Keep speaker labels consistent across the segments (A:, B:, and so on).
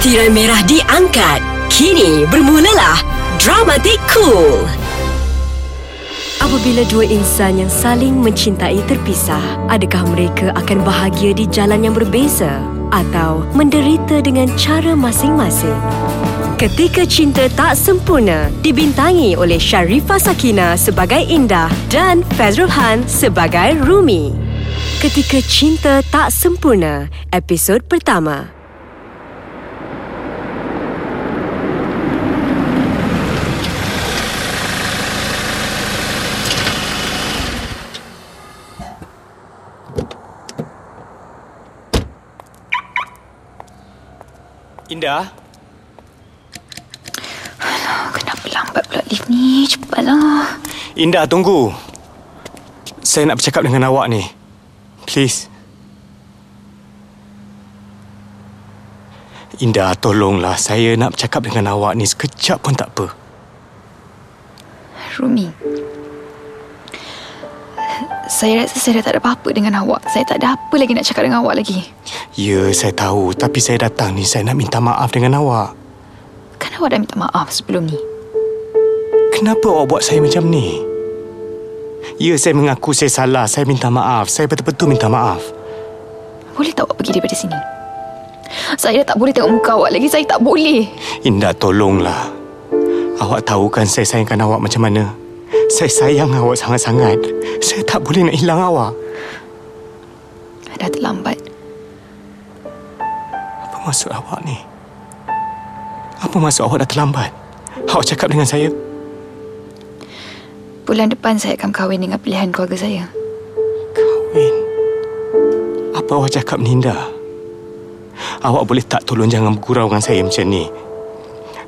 A: Tirai merah diangkat. Kini bermulalah Dramatik Cool. Apabila dua insan yang saling mencintai terpisah, adakah mereka akan bahagia di jalan yang berbeza atau menderita dengan cara masing-masing? Ketika Cinta Tak Sempurna dibintangi oleh Sharifah Sakina sebagai Indah dan Fazrul Han sebagai Rumi. Ketika Cinta Tak Sempurna, episod pertama.
B: Indah,
C: Kenapa lambat pula lift ni? Cepatlah.
B: Indah tunggu. Saya nak bercakap dengan awak ni. Please. Indah, tolonglah. Saya nak bercakap dengan awak ni sekejap pun tak apa.
C: Rumi. Saya rasa saya dah tak ada apa-apa dengan awak. Saya tak ada apa lagi nak cakap dengan awak lagi.
B: Ya, saya tahu. Tapi saya datang ni, saya nak minta maaf dengan awak.
C: Kan awak dah minta maaf sebelum ni.
B: Kenapa awak buat saya macam ni? Ya, saya mengaku saya salah. Saya minta maaf. Saya betul-betul minta maaf.
C: Boleh tak awak pergi daripada sini? Saya dah tak boleh tengok muka awak lagi. Saya tak boleh.
B: Indah, tolonglah. Awak tahu kan saya sayangkan awak macam mana? Saya sayang awak sangat-sangat. Saya tak boleh nak hilang awak.
C: Dah terlambat.
B: Apa maksud awak ni? Apa maksud awak dah terlambat? Awak cakap dengan saya?
C: Bulan depan saya akan kahwin dengan pilihan keluarga saya.
B: Kahwin? Apa awak cakap ni, Indah? Awak boleh tak tolong jangan bergurau dengan saya macam ni?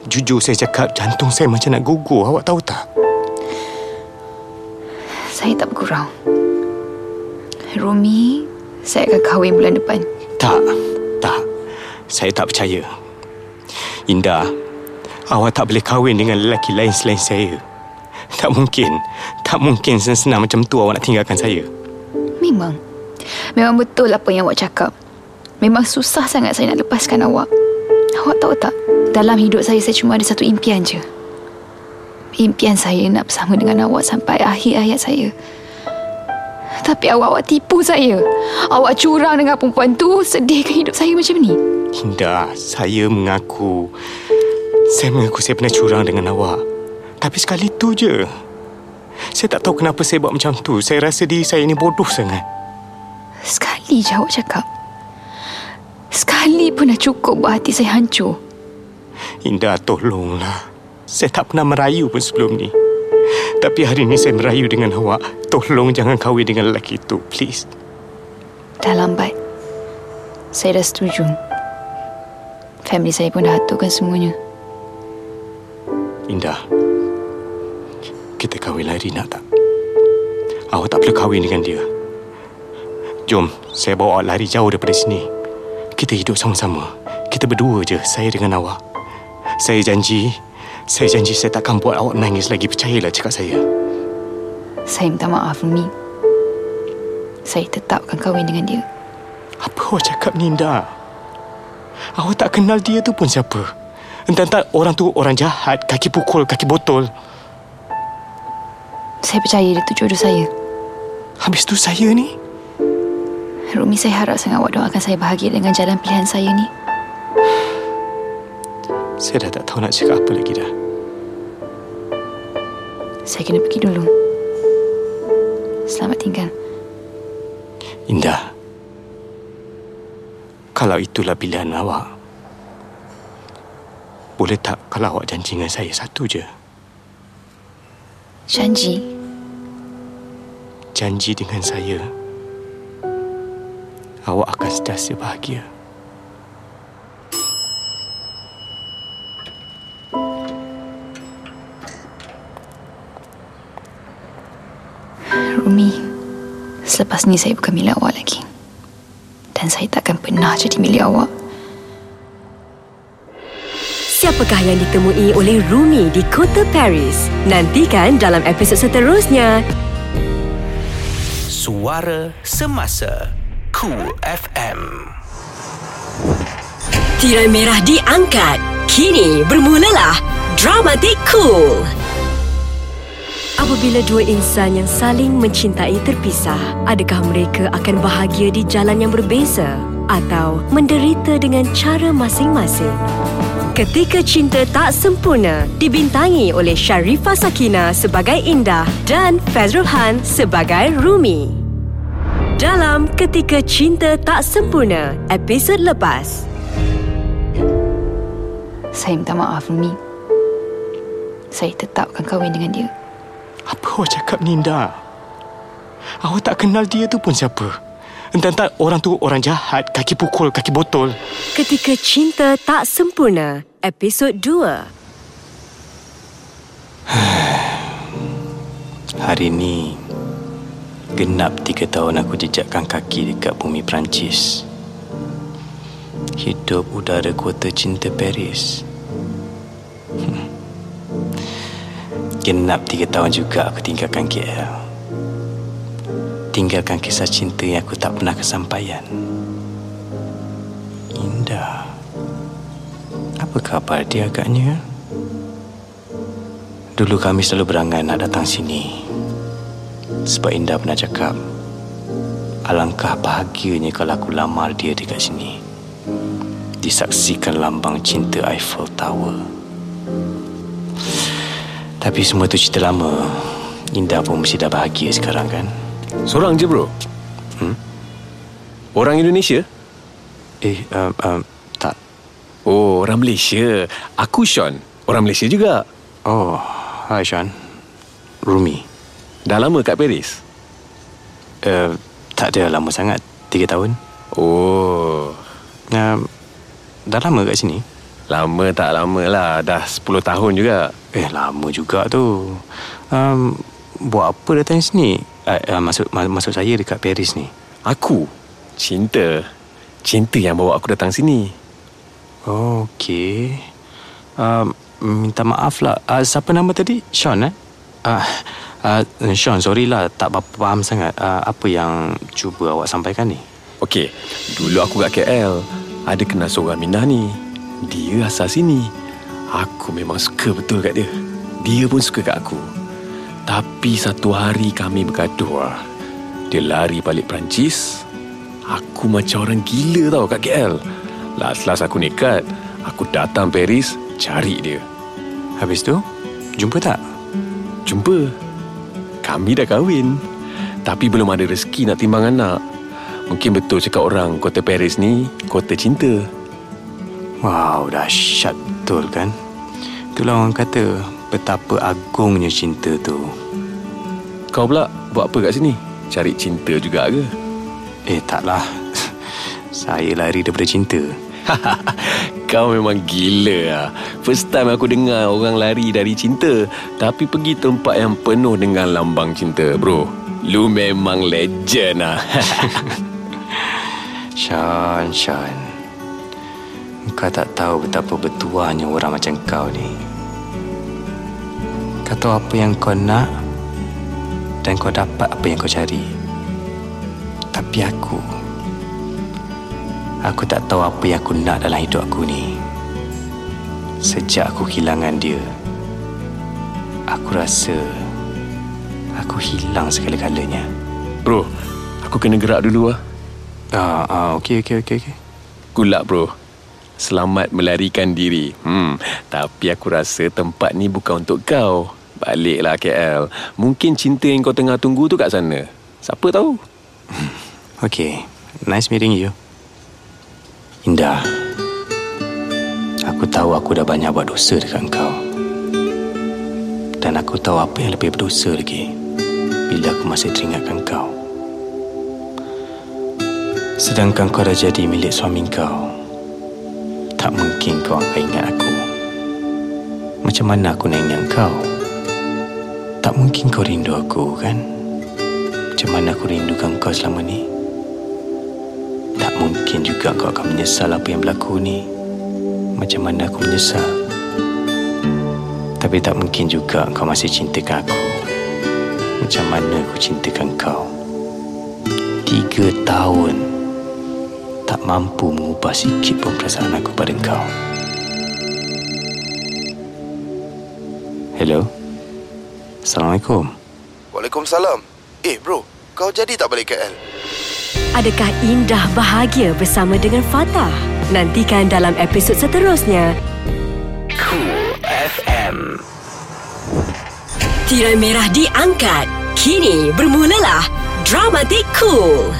B: Jujur saya cakap jantung saya macam nak gugur. Awak tahu tak?
C: Saya tak bergurau. Rumi, saya akan kahwin bulan depan.
B: Tak, tak. Saya tak percaya. Indah, awak tak boleh kahwin dengan lelaki lain selain saya. Tak mungkin. Tak mungkin senang-senang macam tu awak nak tinggalkan saya.
C: Memang. Memang betul apa yang awak cakap. Memang susah sangat saya nak lepaskan awak. Awak tahu tak? Dalam hidup saya, saya cuma ada satu impian je. Impian saya nak bersama dengan awak sampai akhir hayat saya. Tapi awak, awak tipu saya. Awak curang dengan perempuan tu, sedihkan hidup saya macam ni.
B: Indah, saya mengaku. Saya mengaku saya pernah curang dengan awak. Tapi sekali tu je. Saya tak tahu kenapa saya buat macam tu. Saya rasa diri saya ni bodoh sangat.
C: Sekali je awak cakap. Sekali pun dah cukup buat hati saya hancur.
B: Indah, tolonglah. Saya tak pernah merayu pun sebelum ni. Tapi hari ni saya merayu dengan awak. Tolong jangan kahwin dengan lelaki itu, please.
C: Dah lambat. Saya dah setuju. Family saya pun dah aturkan semuanya.
B: Indah, kita kahwin lagi nak tak? Awak tak perlu kahwin dengan dia. Jom, saya bawa awak lari jauh daripada sini. Kita hidup sama-sama. Kita berdua je, saya dengan awak. Saya janji, saya janji saya takkan buat awak menangis lagi. Percayalah cakap saya.
C: Saya minta maaf, Rumi. Saya tetap akan kahwin dengan dia.
B: Apa awak cakap ni, Indah? Awak tak kenal dia tu pun siapa? Entah-entah orang tu orang jahat, kaki pukul, kaki botol.
C: Saya percaya dia tu jodoh saya.
B: Habis tu saya ni?
C: Rumi, saya harap sangat awak doakan saya bahagia dengan jalan pilihan saya ni.
B: Saya dah tak tahu nak cakap apa lagi dah.
C: Saya kena pergi dulu. Selamat tinggal.
B: Indah. Kalau itulah pilihan awak. Boleh tak kalau awak janji dengan saya satu je?
C: Janji.
B: Janji dengan saya. Awak akan sentiasa bahagia.
C: Selepas ni saya bukan milik awak lagi. Dan saya takkan pernah jadi milik awak.
A: Siapakah yang ditemui oleh Rumi di kota Paris? Nantikan dalam episod seterusnya.
D: Suara Semasa Cool FM
A: Tirai merah diangkat. Kini bermulalah Dramatik Cool. Apabila dua insan yang saling mencintai terpisah, adakah mereka akan bahagia di jalan yang berbeza atau menderita dengan cara masing-masing? Ketika Cinta Tak Sempurna dibintangi oleh Sharifah Sakina sebagai Indah dan Fazrul Han sebagai Rumi. Dalam Ketika Cinta Tak Sempurna, episod lepas.
C: Saya minta maaf, Rumi. Saya tetap akan kahwin dengan dia.
B: Apa awak cakap ni Indah? Awak tak kenal dia tu pun siapa? Entah-entah orang tu orang jahat, kaki pukul, kaki botol.
A: Ketika Cinta Tak Sempurna, episod 2.
B: Hari ni genap tiga tahun aku jejakkan kaki dekat bumi Perancis. Hidup udara kota cinta Paris. Hmm. Genap tiga tahun juga aku tinggalkan KL. Tinggalkan kisah cinta yang aku tak pernah kesampaian. Indah. Apa khabar dia agaknya? Dulu kami selalu berangan nak datang sini. Sebab Indah pernah cakap, alangkah bahagianya kalau aku lamar dia dekat sini. Disaksikan lambang cinta Eiffel Tower. Tapi semua tu cerita lama. Indah pun mesti dah bahagia sekarang kan?
D: Seorang je bro
B: Hmm?
D: Orang Indonesia?
B: Eh, um, um, tak.
D: Oh orang Malaysia Aku Sean Orang Malaysia juga
B: Oh, hai Sean. Rumi.
D: Dah lama kat Paris?
B: Uh, tak ada lama sangat. Tiga tahun.
D: Oh
B: Uh, dah lama kat sini?
D: Lama tak lama lah Dah 10 tahun juga
B: Eh, lama juga tu. Um, buat apa datang sini? Uh, uh, maksud, ma- maksud saya dekat Paris ni.
D: Aku Cinta Cinta yang bawa aku datang sini
B: Oh, okey. Um, minta maaf lah. Uh, siapa nama tadi? Sean, eh? Uh, uh, Sean, sorry lah. Tak berapa faham sangat. Uh, apa yang cuba awak sampaikan ni?
D: Okey Dulu aku kat KL Ada kenal seorang Minah ni Dia asal sini. Aku memang suka betul kat dia. Dia pun suka kat aku. Tapi satu hari kami bergaduh lah. Dia lari balik Perancis. Aku macam orang gila tau kat KL Last-last aku nekat Aku datang Paris Cari dia.
B: Habis tu, jumpa tak?
D: Jumpa. Kami dah kahwin. Tapi belum ada rezeki nak timbang anak. Mungkin betul cakap orang Kota Paris ni Kota cinta
B: Wow, dahsyat betul kan? Itulah orang kata betapa agungnya cinta tu.
D: Kau pula buat apa kat sini? Cari cinta juga ke?
B: Eh, taklah. Saya lari daripada cinta.
D: Kau memang gila lah. First time aku dengar orang lari dari cinta Tapi pergi tempat yang penuh dengan lambang cinta bro Lu memang legend lah
B: Sean, Sean. Kau tak tahu betapa bertuahnya orang macam kau ni. Kau tahu apa yang kau nak dan kau dapat apa yang kau cari. Tapi aku, aku tak tahu apa yang aku nak dalam hidup aku ni. Sejak aku kehilangan dia, aku rasa aku hilang segala-galanya.
D: Bro, aku kena gerak dulu lah
B: Ah, ah okey, okey, okey, okey.
D: Good luck bro Selamat melarikan diri Hmm, tapi aku rasa tempat ni bukan untuk kau Baliklah KL Mungkin cinta yang kau tengah tunggu tu kat sana Siapa tahu
B: Okay, nice meeting you. Indah, aku tahu aku dah banyak buat dosa dekat kau. Dan aku tahu apa yang lebih berdosa lagi bila aku masih teringatkan kau. Sedangkan kau dah jadi milik suami kau, tak mungkin kau akan ingat aku. Macam mana aku nak ingat kau? Tak mungkin kau rindu aku, kan? Macam mana aku rindukan kau selama ni? Tak mungkin juga kau akan menyesal apa yang berlaku ni. Macam mana aku menyesal? Tapi tak mungkin juga kau masih cintakan aku. Macam mana aku cintakan kau? Tiga tahun. Tak mampu mengubah sikit pun perasaan aku pada kau. Hello? Assalamualaikum.
E: Waalaikumsalam. Eh bro, kau jadi tak balik KL?
A: Adakah indah bahagia bersama dengan Fatah? Nantikan dalam episod seterusnya.
D: Cool FM.
A: Tirai merah diangkat. Kini bermulalah Dramatik Cool.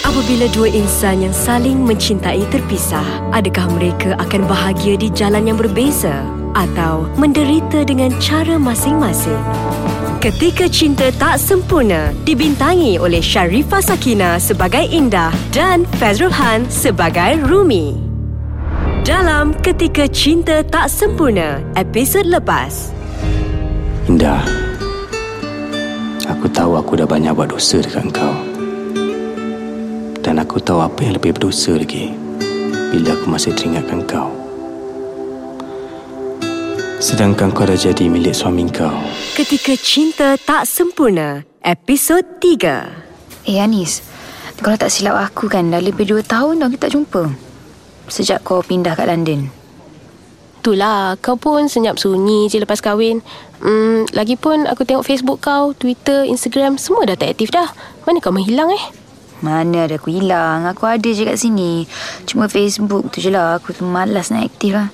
A: Apabila dua insan yang saling mencintai terpisah, adakah mereka akan bahagia di jalan yang berbeza atau menderita dengan cara masing-masing? Ketika Cinta Tak Sempurna dibintangi oleh Sharifah Sakina sebagai Indah dan Fazrul Han sebagai Rumi. Dalam Ketika Cinta Tak Sempurna, episod lepas.
B: Indah. Aku tahu aku dah banyak buat dosa dekat kau. Dan aku tahu apa yang lebih berdosa lagi bila aku masih teringatkan kau. Sedangkan kau dah jadi milik suami kau.
A: Ketika Cinta Tak Sempurna, episod 3.
C: Eh Anis, kalau tak silap aku kan dah lebih dua tahun dah kita tak jumpa. Sejak kau pindah kat London.
F: Itulah, kau pun senyap sunyi je lepas kahwin. Hmm, lagipun aku tengok Facebook kau, Twitter, Instagram, semua dah tak aktif dah. Mana kau menghilang eh?
C: Mana ada aku hilang. Aku ada je kat sini. Cuma Facebook tu je lah. Aku tu malas nak aktif lah.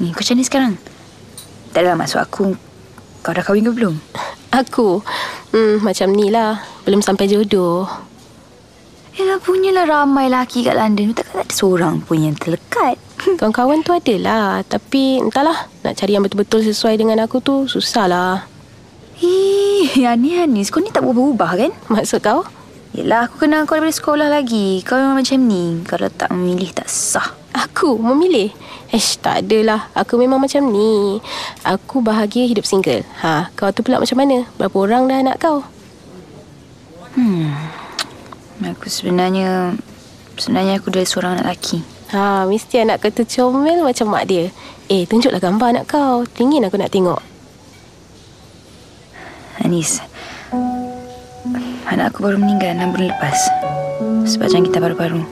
C: Ni, kau macam ni sekarang? Tak adalah maksud aku. Kau dah kahwin ke belum?
F: Aku, hmm, macam ni lah. Belum sampai jodoh.
C: Yalah punyalah ramai lelaki kat London. Takkan tak ada seorang pun yang terlekat.
F: Kawan-kawan tu adalah. Tapi entahlah, nak cari yang betul-betul sesuai dengan aku tu susah lah.
C: Ih, Anis, Anis. Kau ni tak berubah-ubah kan?
F: Maksud kau?
C: Yelah, aku kenal kau daripada sekolah lagi. Kau memang macam ni. Kalau tak memilih, tak sah.
F: Aku memilih? Ish, tak adalah. Aku memang macam ni. Aku bahagia hidup single. Ha, kau tu pula macam mana? Berapa orang dah anak kau?
C: Aku sebenarnya... Sebenarnya aku dari seorang anak lelaki.
F: Ha, mesti anak kau tu comel macam mak dia. Eh, tunjuklah gambar anak kau. Teringin aku nak tengok.
C: Anis. Anak aku baru meninggal 6 bulan lepas. Sebab jangkitan paru-paru.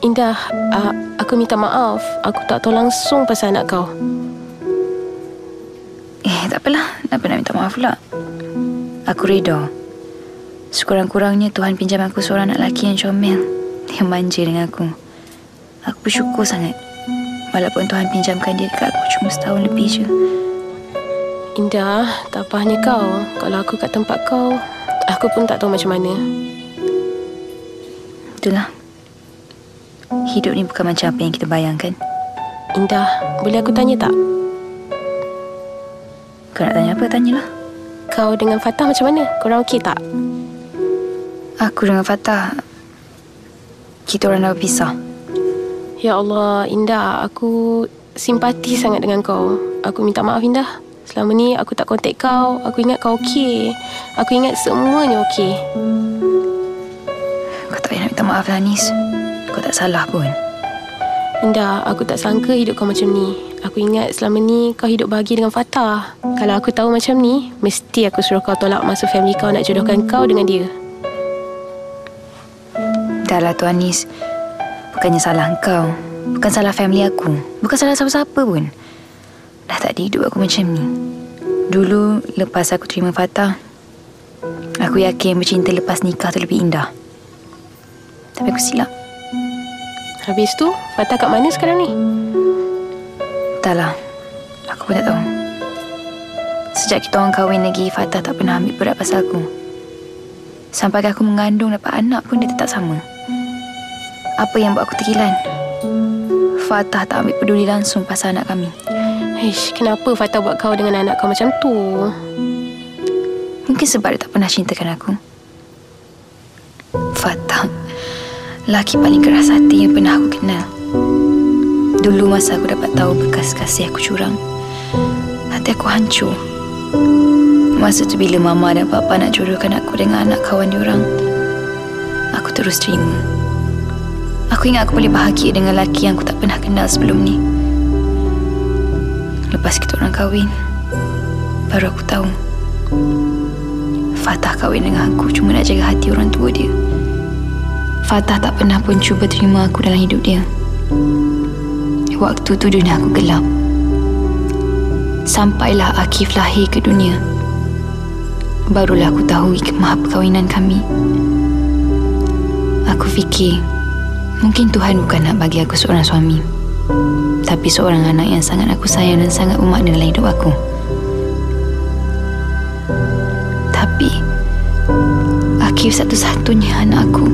F: Indah, uh, aku minta maaf. Aku tak tahu langsung pasal anak kau.
C: Eh, tak apalah. Kenapa nak minta maaf pula? Aku reda. Sekurang-kurangnya Tuhan pinjam aku seorang anak lelaki yang comel. Yang manja dengan aku. Aku bersyukur sangat. Walaupun Tuhan pinjamkan dia dekat aku cuma setahun lebih je.
F: Indah, tak apa hanya kau. Kalau aku kat tempat kau, aku pun tak tahu macam mana.
C: Itulah. Hidup ni bukan macam apa yang kita bayangkan.
F: Indah, boleh aku tanya tak?
C: Kau nak tanya apa, tanyalah.
F: Kau dengan Fatah macam mana? Korang okey tak?
C: Aku dengan Fatah, kita orang dah berpisah.
F: Ya Allah, Indah, aku simpati sangat dengan kau. Aku minta maaf, Indah. Selama ni aku tak kontak kau. Aku ingat kau okey. Aku ingat semuanya okey.
C: Kau tak payah nak minta maaf lah, Anis. Kau tak salah pun.
F: Indah, aku tak sangka hidup kau macam ni. Aku ingat selama ni kau hidup bahagia dengan Fatah. Kalau aku tahu macam ni, mesti aku suruh kau tolak masuk family kau nak jodohkan kau dengan dia.
C: Dah lah, Tuan Anis. Bukannya salah kau. Bukan salah family aku. Bukan salah siapa-siapa pun. Dah tak ada hidup aku macam ni. Dulu, lepas aku terima Fatah, aku yakin bercinta lepas nikah tu lebih indah. Tapi aku silap.
F: Habis tu, Fatah kat mana sekarang ni?
C: Entahlah. Aku pun tak tahu. Sejak kita orang kahwin lagi, Fatah tak pernah ambil berat pasal aku. Sampai aku mengandung dapat anak pun dia tetap sama. Apa yang buat aku terkilan? Fatah tak ambil peduli langsung pasal anak kami.
F: Ish, kenapa Fatah buat kau dengan anak kau macam tu?
C: Mungkin sebab dia tak pernah cintakan aku. Fatah. Laki paling keras hati yang pernah aku kenal. Dulu masa aku dapat tahu bekas kasih aku curang. Hati aku hancur. Masa tu bila mama dan papa nak jodohkan aku dengan anak kawan diorang. Aku terus terima. Aku ingat aku boleh bahagia dengan lelaki yang aku tak pernah kenal sebelum ni. Lepas kita orang kahwin, baru aku tahu. Fatah kahwin dengan aku cuma nak jaga hati orang tua dia. Fatah tak pernah pun cuba terima aku dalam hidup dia. Waktu tu dunia aku gelap. Sampailah Akif lahir ke dunia. Barulah aku tahu hikmah perkahwinan kami. Aku fikir, mungkin Tuhan bukan nak bagi aku seorang suami. Tapi seorang anak yang sangat aku sayang dan sangat bermakna dalam hidup aku. Tapi, Akif satu-satunya anak aku.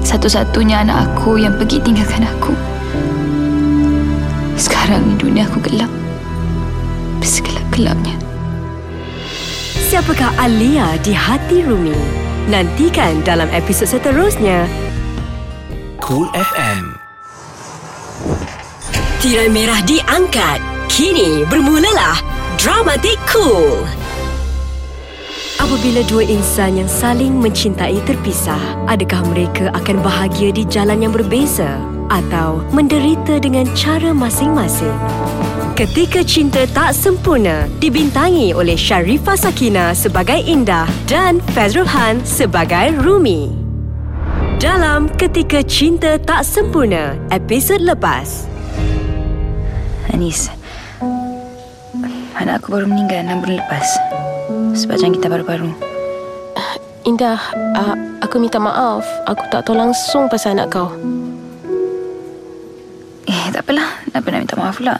C: Satu-satunya anak aku yang pergi tinggalkan aku. Sekarang ni dunia aku gelap. Segelap-gelapnya.
A: Siapakah Alia di hati Rumi? Nantikan dalam episod seterusnya.
G: Cool FM.
A: Tirai merah diangkat. Kini bermulalah Dramatik Cool. Apabila dua insan yang saling mencintai terpisah, adakah mereka akan bahagia di jalan yang berbeza atau menderita dengan cara masing-masing? Ketika Cinta Tak Sempurna dibintangi oleh Sharifah Sakina sebagai Indah dan Fazrul Han sebagai Rumi. Dalam Ketika Cinta Tak Sempurna, episod lepas.
C: Anis, anak aku baru meninggal enam bulan lepas. Sebab jangan kita baru-baru.
F: Indah, uh, aku minta maaf. Aku tak tahu langsung pasal anak kau.
C: Eh, tak apalah. Kenapa nak minta maaf pula?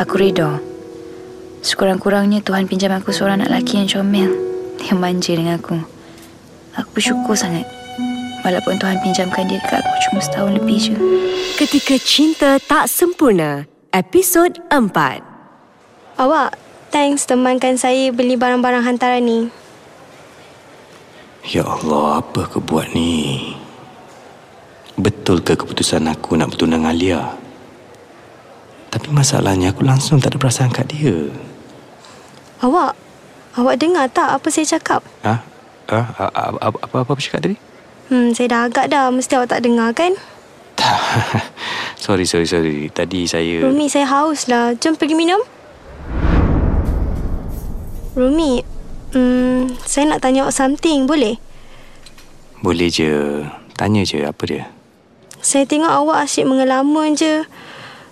C: Aku reda. Sekurang-kurangnya Tuhan pinjam aku seorang anak lelaki yang comel. Yang manja dengan aku. Aku bersyukur sangat. Walaupun Tuhan pinjamkan dia dekat aku cuma setahun lebih je.
A: Ketika Cinta Tak Sempurna, episod 4.
H: Awak, thanks temankan saya beli barang-barang hantaran ni.
B: Ya Allah, apa kau buat ni? Betul ke keputusan aku nak bertunang Alia? Tapi masalahnya aku langsung tak ada perasaan kat dia.
H: Awak, awak dengar tak apa saya cakap?
B: Ha? Ha? Apa, apa, apa, apa cakap tadi?
H: Hmm, saya dah agak dah. Mesti awak tak dengar kan?
B: sorry, sorry, sorry. Tadi saya...
H: Rumi, saya haus lah. Jom pergi minum. Rumi, hmm, saya nak tanya awak something. Boleh?
B: Boleh je. Tanya je apa dia.
H: Saya tengok awak asyik mengelamun je.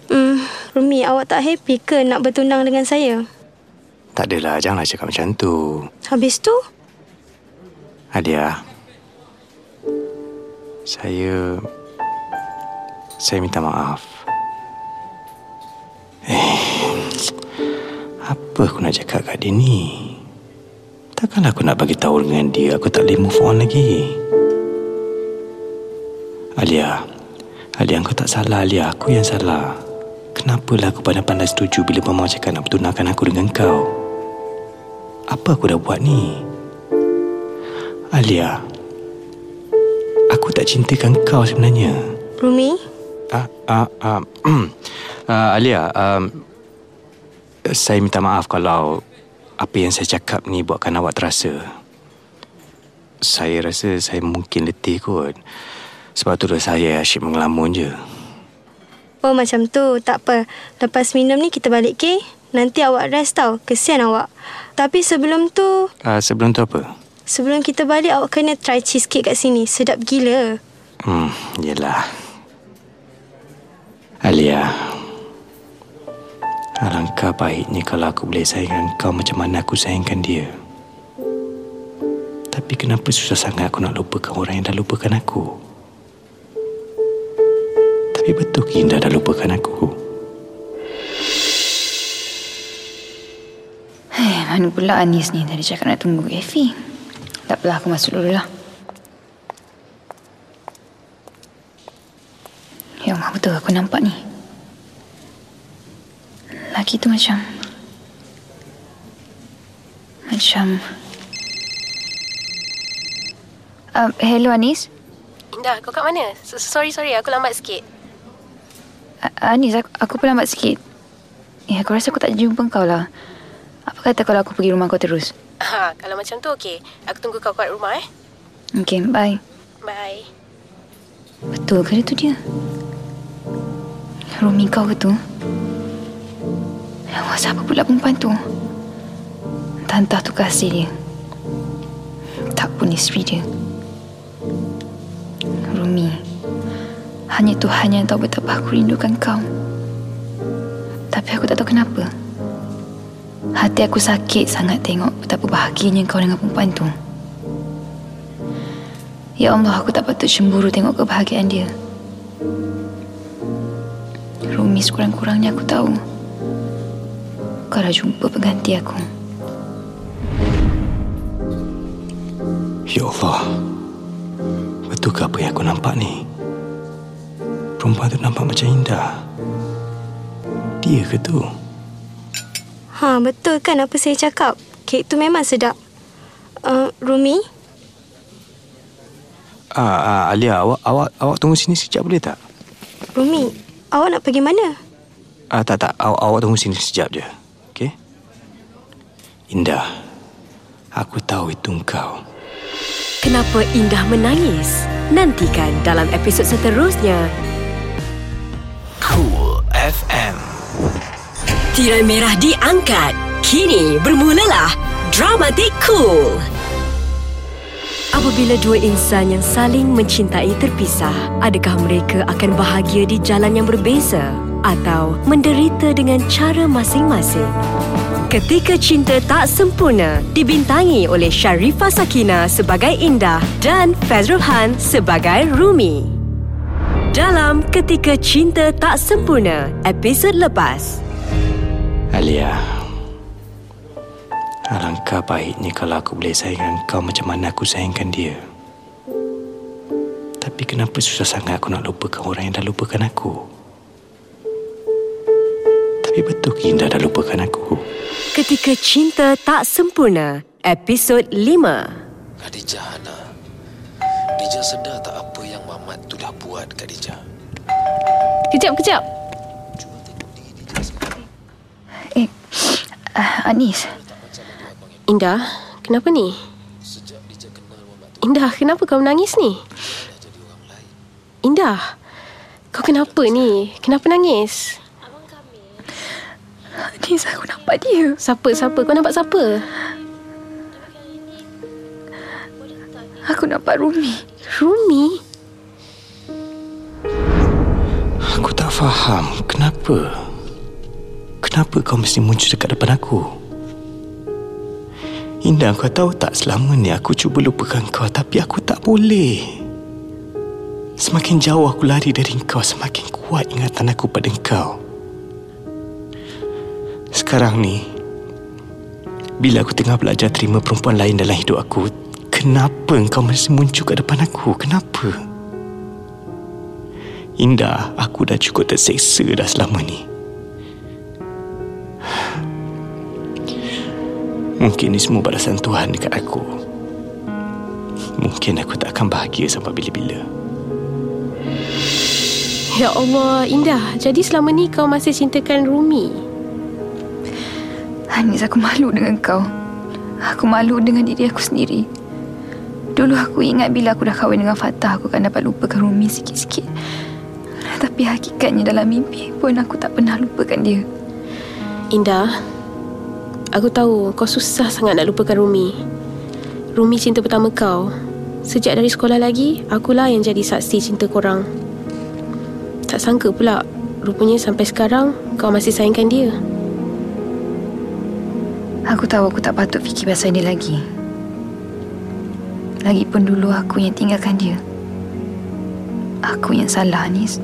H: Hmm, Rumi, awak tak happy ke nak bertunang dengan saya?
B: Tak adalah, janganlah cakap macam tu.
H: Habis tu?
B: Adia. Saya... Saya minta maaf. Eh... Apa aku nak cakap kat dia ni? Takkanlah aku nak bagi tahu dengan dia aku tak boleh move on lagi. Alia. Alia, kau tak salah, Alia. Aku yang salah. Kenapalah aku pandai-pandai setuju bila mama cakap nak bertunangkan aku dengan kau? Apa aku dah buat ni? Alia. Aku tak cintakan kau sebenarnya.
H: Rumi?
B: Ah, ah, uh, Alia, um, saya minta maaf kalau apa yang saya cakap ni buatkan awak terasa. Saya rasa saya mungkin letih kot. Sebab tu dah saya asyik mengelamun je.
H: Oh macam tu. Tak apa. Lepas minum ni kita balik ke? Nanti awak rest tau. Kesian awak. Tapi sebelum tu...
B: Uh, sebelum tu apa?
H: Sebelum kita balik awak kena try cheesecake kat sini. Sedap gila.
B: Hmm, yelah. Alia. Alangkah baiknya kalau aku boleh sayangkan kau macam mana aku sayangkan dia. Tapi kenapa susah sangat aku nak lupakan orang yang dah lupakan aku? Tapi betul ke Indah dah lupakan aku?
C: Eh, mana pula Anis ni tadi cakap nak tunggu Effie. Tak apalah, aku masuk dulu lah. Allah, betul aku nampak ni. Laki tu macam... Macam... Uh, hello Anis.
F: Indah, kau kat mana? So- Sorry, sorry. Aku lambat sikit.
C: Uh, Anis, aku, aku pun lambat sikit. Ya, aku rasa aku tak jumpa kau lah. Apa kata kalau aku pergi rumah kau terus?
F: Ha, kalau macam tu, okey. Aku tunggu kau kat rumah, eh.
C: Okay, bye.
F: Bye.
C: Betul ke itu dia? Rumi kau ke tu? Awak siapa pula perempuan tu? Tante tu kasih dia. Tak pun isteri dia. Rumi, hanya Tuhan yang tahu betapa aku rindukan kau. Tapi aku tak tahu kenapa. Hati aku sakit sangat tengok betapa bahagianya kau dengan perempuan tu. Ya Allah, aku tak patut cemburu tengok kebahagiaan. Dia. Rumi sekurang-kurangnya aku tahu. Kau dah jumpa pengganti aku.
B: Ya Allah. Betul ke apa yang aku nampak ni? Perempuan tu nampak macam indah. Dia ke tu?
H: Ha, betul kan apa saya cakap? Kek tu memang sedap. Uh, Rumi,
B: Ah, ah, Alia, awak, awak awak tunggu sini sekejap boleh tak?
H: Rumi, awak nak pergi mana?
B: Ah, tak, tak. Awak, awak tunggu sini sekejap je. Okey? Indah. Aku tahu itu engkau.
A: Kenapa Indah menangis? Nantikan dalam episod seterusnya.
G: Cool FM.
A: Tirai merah diangkat. Kini bermulalah Dramatik Cool. Apabila dua insan yang saling mencintai terpisah, adakah mereka akan bahagia di jalan yang berbeza atau menderita dengan cara masing-masing? Ketika Cinta Tak Sempurna dibintangi oleh Sharifah Sakina sebagai Indah dan Fazrul Han sebagai Rumi. Dalam Ketika Cinta Tak Sempurna, episod lepas.
B: Alia. Alangkah baiknya kalau aku boleh sayangkan kau macam mana aku sayangkan dia. Tapi kenapa susah sangat aku nak lupakan orang yang dah lupakan aku? Tapi betul ke Indah dah lupakan aku?
A: Ketika Cinta Tak Sempurna, episod 5.
I: Khadijah Hana Khadijah sedar tak apa yang Mamat tu dah buat Khadijah
C: Kejap, kejap. Eh, uh, Anis.
F: Indah, kenapa ni? Indah, kenapa kau menangis ni? Indah, kau kenapa ni? Kenapa nangis?
C: Anis, aku nampak dia.
F: Siapa, siapa? Kau nampak siapa?
C: Aku nampak Rumi.
F: Rumi?
B: Aku tak faham kenapa. Kenapa kau mesti muncul dekat depan aku? Indah kau tahu tak selama ni aku cuba lupakan kau tapi aku tak boleh. Semakin jauh aku lari dari kau semakin kuat ingatan aku pada kau. Sekarang ni bila aku tengah belajar terima perempuan lain dalam hidup aku, kenapa kau masih muncul kat depan aku? Kenapa? Indah, aku dah cukup terseksa dah selama ni. Mungkin ni semua balasan Tuhan dekat aku. Mungkin aku tak akan bahagia sampai bila-bila.
F: Ya Allah, Indah. Jadi selama ni kau masih cintakan Rumi?
C: Anis, aku malu dengan kau. Aku malu dengan diri aku sendiri. Dulu aku ingat bila aku dah kahwin dengan Fatah, aku akan dapat lupakan Rumi sikit-sikit. Tapi hakikatnya dalam mimpi pun aku tak pernah lupakan dia.
F: Indah, aku tahu kau susah sangat nak lupakan Rumi. Rumi cinta pertama kau. Sejak dari sekolah lagi, akulah yang jadi saksi cinta korang. Tak sangka pula, rupanya sampai sekarang kau masih sayangkan dia.
C: Aku tahu aku tak patut fikir pasal dia lagi. Lagipun dulu aku yang tinggalkan dia. Aku yang salah, Anis.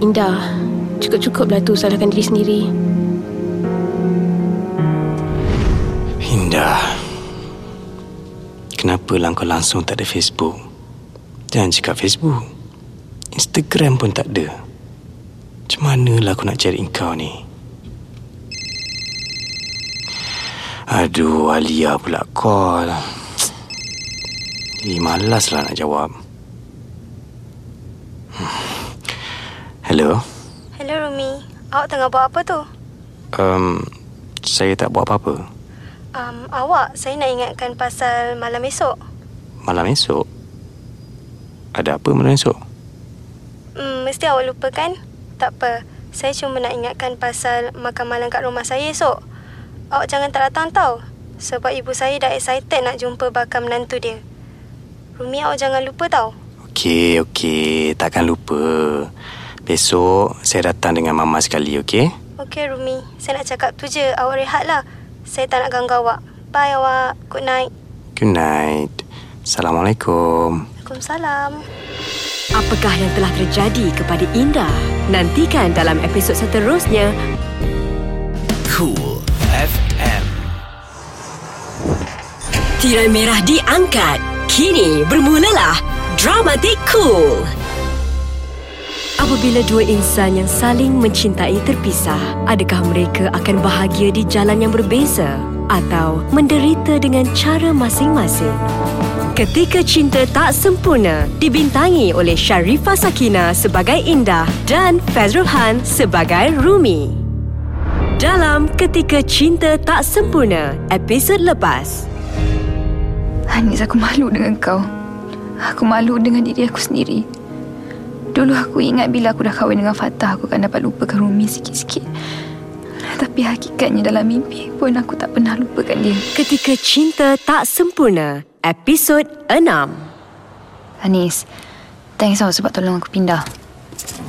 F: Indah, cukup-cukuplah tu salahkan diri sendiri.
B: Indah. Kenapa lah kau langsung tak ada Facebook? Jangan cakap Facebook. Instagram pun tak ada. Macam manalah aku nak cari kau ni? Aduh, Alia pula call. Eh, malaslah nak jawab. Hello?
H: Hello Rumi. Awak tengah buat apa tu?
B: Um, saya tak buat apa-apa.
H: Um, awak, saya nak ingatkan pasal malam esok.
B: Malam esok? Ada apa malam esok?
H: Hmm, mesti awak lupa kan? Tak apa. Saya cuma nak ingatkan pasal makan malam kat rumah saya esok. Awak jangan tak datang tau. Sebab ibu saya dah excited nak jumpa bakal menantu dia. Rumi awak jangan lupa tau.
B: Okey, okey. Takkan lupa. Besok saya datang dengan Mama sekali, okey?
H: Okey Rumi, saya nak cakap tu je. Awak rehatlah. Saya tak nak ganggu awak. Bye awak. Good night.
B: Good night. Assalamualaikum.
H: Waalaikumsalam.
A: Apakah yang telah terjadi kepada Indah? Nantikan dalam episod seterusnya
G: Cool FM.
A: Tirai merah diangkat. Kini bermulalah Dramatik Cool. Apabila dua insan yang saling mencintai terpisah, adakah mereka akan bahagia di jalan yang berbeza atau menderita dengan cara masing-masing? Ketika Cinta Tak Sempurna dibintangi oleh Sharifah Sakina sebagai Indah dan Fazrul Han sebagai Rumi. Dalam Ketika Cinta Tak Sempurna, episod lepas.
C: Hanis, aku malu dengan kau. Aku malu dengan diri aku sendiri. Dulu aku ingat bila aku dah kahwin dengan Fatah, aku akan dapat lupakan Rumi sikit-sikit. Tapi hakikatnya dalam mimpi pun aku tak pernah lupakan dia.
A: Ketika Cinta Tak Sempurna, episod 6.
C: Hanis, thanks tau sebab tolong aku pindah.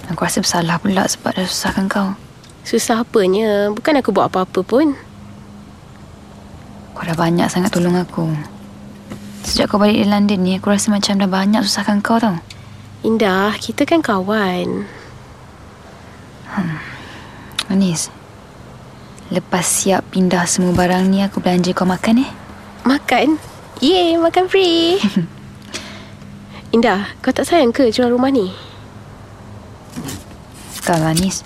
C: Aku rasa bersalah pula sebab dah susahkan kau.
F: Susah apanya? Bukan aku buat apa-apa pun.
C: Kau dah banyak sangat tolong aku. Sejak kau balik dari London ni, aku rasa macam dah banyak susahkan kau tau.
F: Indah, kita kan kawan.
C: Anis, lepas siap pindah semua barang ni, aku belanja kau makan eh?
F: Makan? Yeay, makan free. Indah, kau tak sayang ke jual rumah ni?
C: Tak lah Anis.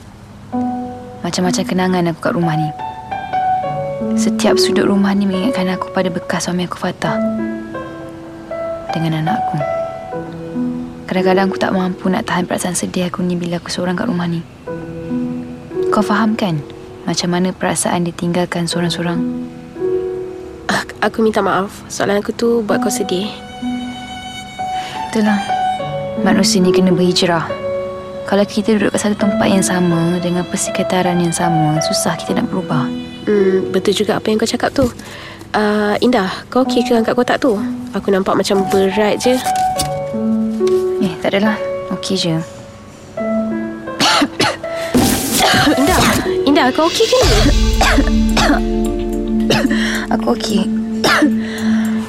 C: Macam-macam kenangan aku kat rumah ni. Setiap sudut rumah ni mengingatkan aku pada bekas suami aku Fatah. Dengan anakku. Kadang-kadang aku tak mampu nak tahan perasaan sedih aku ni bila aku seorang kat rumah ni. Kau faham kan? Macam mana perasaan ditinggalkan seorang-seorang?
F: Ak- Aku minta maaf. Soalan aku tu buat kau sedih.
C: Itulah. Manusia ni kena berhijrah. Kalau kita duduk kat satu tempat yang sama dengan persekitaran yang sama, susah kita nak berubah.
F: Hmm, betul juga apa yang kau cakap tu. Uh, Indah, kau okey ke angkat kotak tu? Aku nampak macam berat je.
C: Eh, tak adalah. Okey je.
F: Indah, Indah, kau okey ke ni?
C: Aku okey.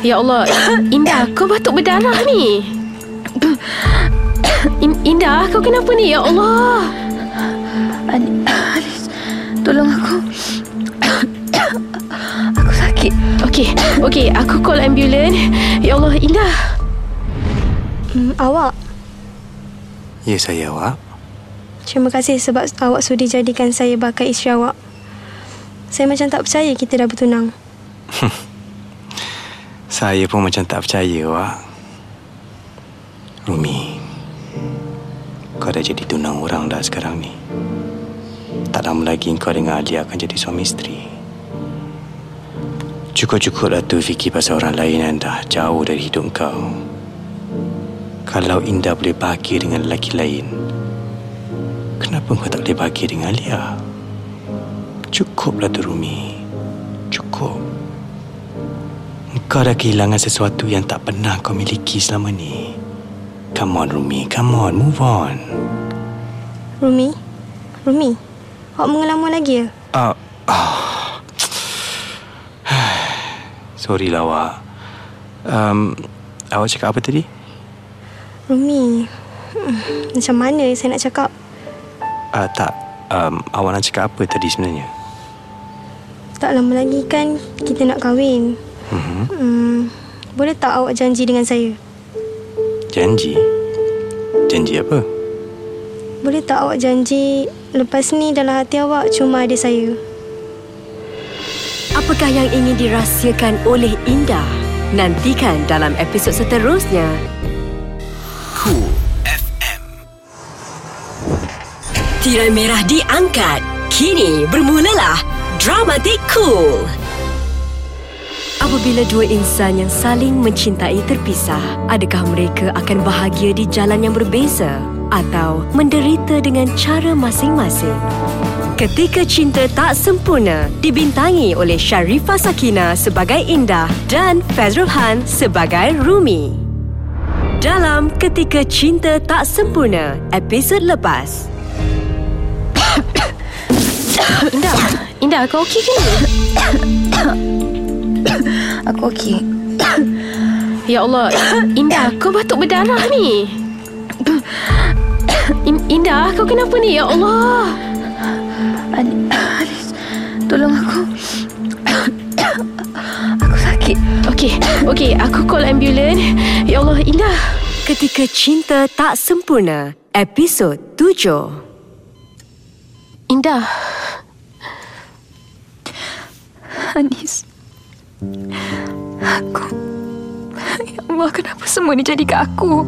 F: Ya Allah, Indah, kau batuk berdarah ni. In, Indah, kau kenapa ni? Ya Allah.
C: Anis, tolong aku. aku sakit.
F: Okey, okey, aku call ambulans. Ya Allah, Indah.
H: Hmm, awak,
B: Ya, saya awak.
H: terima kasih sebab awak sudi jadikan saya bakal isteri awak. Saya macam tak percaya kita dah bertunang.
B: Saya pun macam tak percaya, awak. Rumi, kau dah jadi tunang orang dah sekarang ni. Tak lama lagi kau dengan Alia akan jadi suami isteri. Cukup-cukup dah tu fikir pasal orang lain yang dah jauh dari hidup kau. Kalau Indah boleh bahagia dengan lelaki lain, kenapa kau tak boleh bahagia dengan Alia? Cukuplah tu Rumi. Cukup. Kau dah kehilangan sesuatu yang tak pernah kau miliki selama ni. Come on, Rumi. Come on, move on.
H: Rumi? Rumi? Awak mengelamun lagi ya?
B: Ah, ah. Sorry lah, awak. Um, awak cakap apa tadi?
H: Rumi, hmm, macam mana saya nak cakap?
B: Ah, tak. Um, awak nak cakap apa tadi sebenarnya?
H: Tak lama lagi kan kita nak kahwin.
B: Mm-hmm.
H: Hmm, boleh tak awak janji dengan saya?
B: Janji? Janji apa?
H: Boleh tak awak janji lepas ni dalam hati awak cuma ada saya?
A: Apakah yang ingin dirahsiakan oleh Indah? Nantikan dalam episod seterusnya. Tirai merah diangkat. Kini bermulalah Dramatik Cool. Apabila dua insan yang saling mencintai terpisah, adakah mereka akan bahagia di jalan yang berbeza atau menderita dengan cara masing-masing? Ketika Cinta Tak Sempurna dibintangi oleh Sharifah Sakina sebagai Indah dan Fazrul Han sebagai Rumi. Dalam Ketika Cinta Tak Sempurna, episod lepas.
F: Indah, Indah kau okey ke ni?
C: Aku okey.
F: Ya Allah, Indah kau batuk berdarah ni. In- Indah kau kenapa ni? Ya Allah.
C: Anis, tolong aku. aku sakit.
F: Okey, okey, aku call ambulans. Ya Allah, Indah.
A: Ketika Cinta Tak Sempurna, episod 7.
F: Indah.
C: Anis. Aku. Ya Allah, kenapa semua ni jadi kat aku?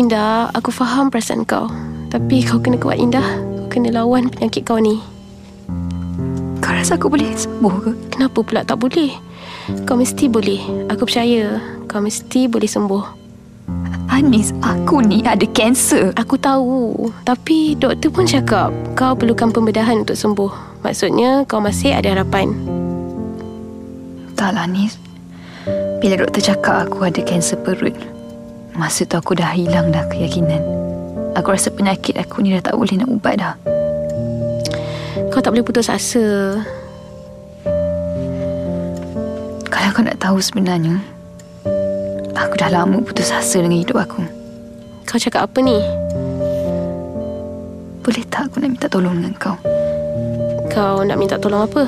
F: Indah, aku faham perasaan kau. Tapi kau kena kuat Indah. Kau kena lawan penyakit kau ni.
C: Kau rasa aku boleh sembuh ke?
F: Kenapa pula tak boleh? Kau mesti boleh. Aku percaya. Kau mesti boleh sembuh.
C: Anis, aku ni ada kanser.
F: Aku tahu. Tapi doktor pun cakap kau perlukan pembedahan untuk sembuh. Maksudnya kau masih ada harapan.
C: Taklah, Anis. Bila doktor cakap aku ada kanser perut, masa tu aku dah hilang dah keyakinan. Aku rasa penyakit aku ni dah tak boleh nak ubat dah.
F: Kau tak boleh putus asa.
C: Kalau kau nak tahu sebenarnya, aku dah lama putus asa dengan hidup aku.
F: Kau cakap apa ni?
C: Boleh tak aku nak minta tolong dengan kau?
F: Kau nak minta tolong apa?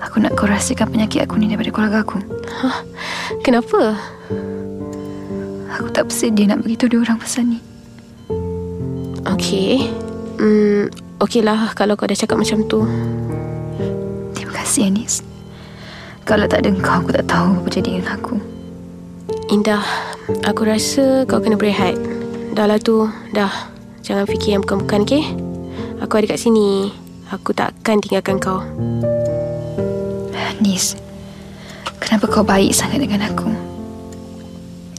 C: Aku nak kau rahsiakan penyakit aku ni daripada keluarga aku.
F: Hah? Kenapa?
C: Aku tak bersedia nak beritahu dia orang pasal ni.
F: Okey. Hmm, okeylah kalau kau dah cakap macam tu.
C: Terima kasih, Anis. Kalau tak ada kau, aku tak tahu apa jadi dengan aku.
F: Indah, aku rasa kau kena berehat. Dah lah tu, dah. Jangan fikir yang bukan-bukan, okey? Aku ada kat sini. Aku takkan tinggalkan kau.
C: Anis, kenapa kau baik sangat dengan aku?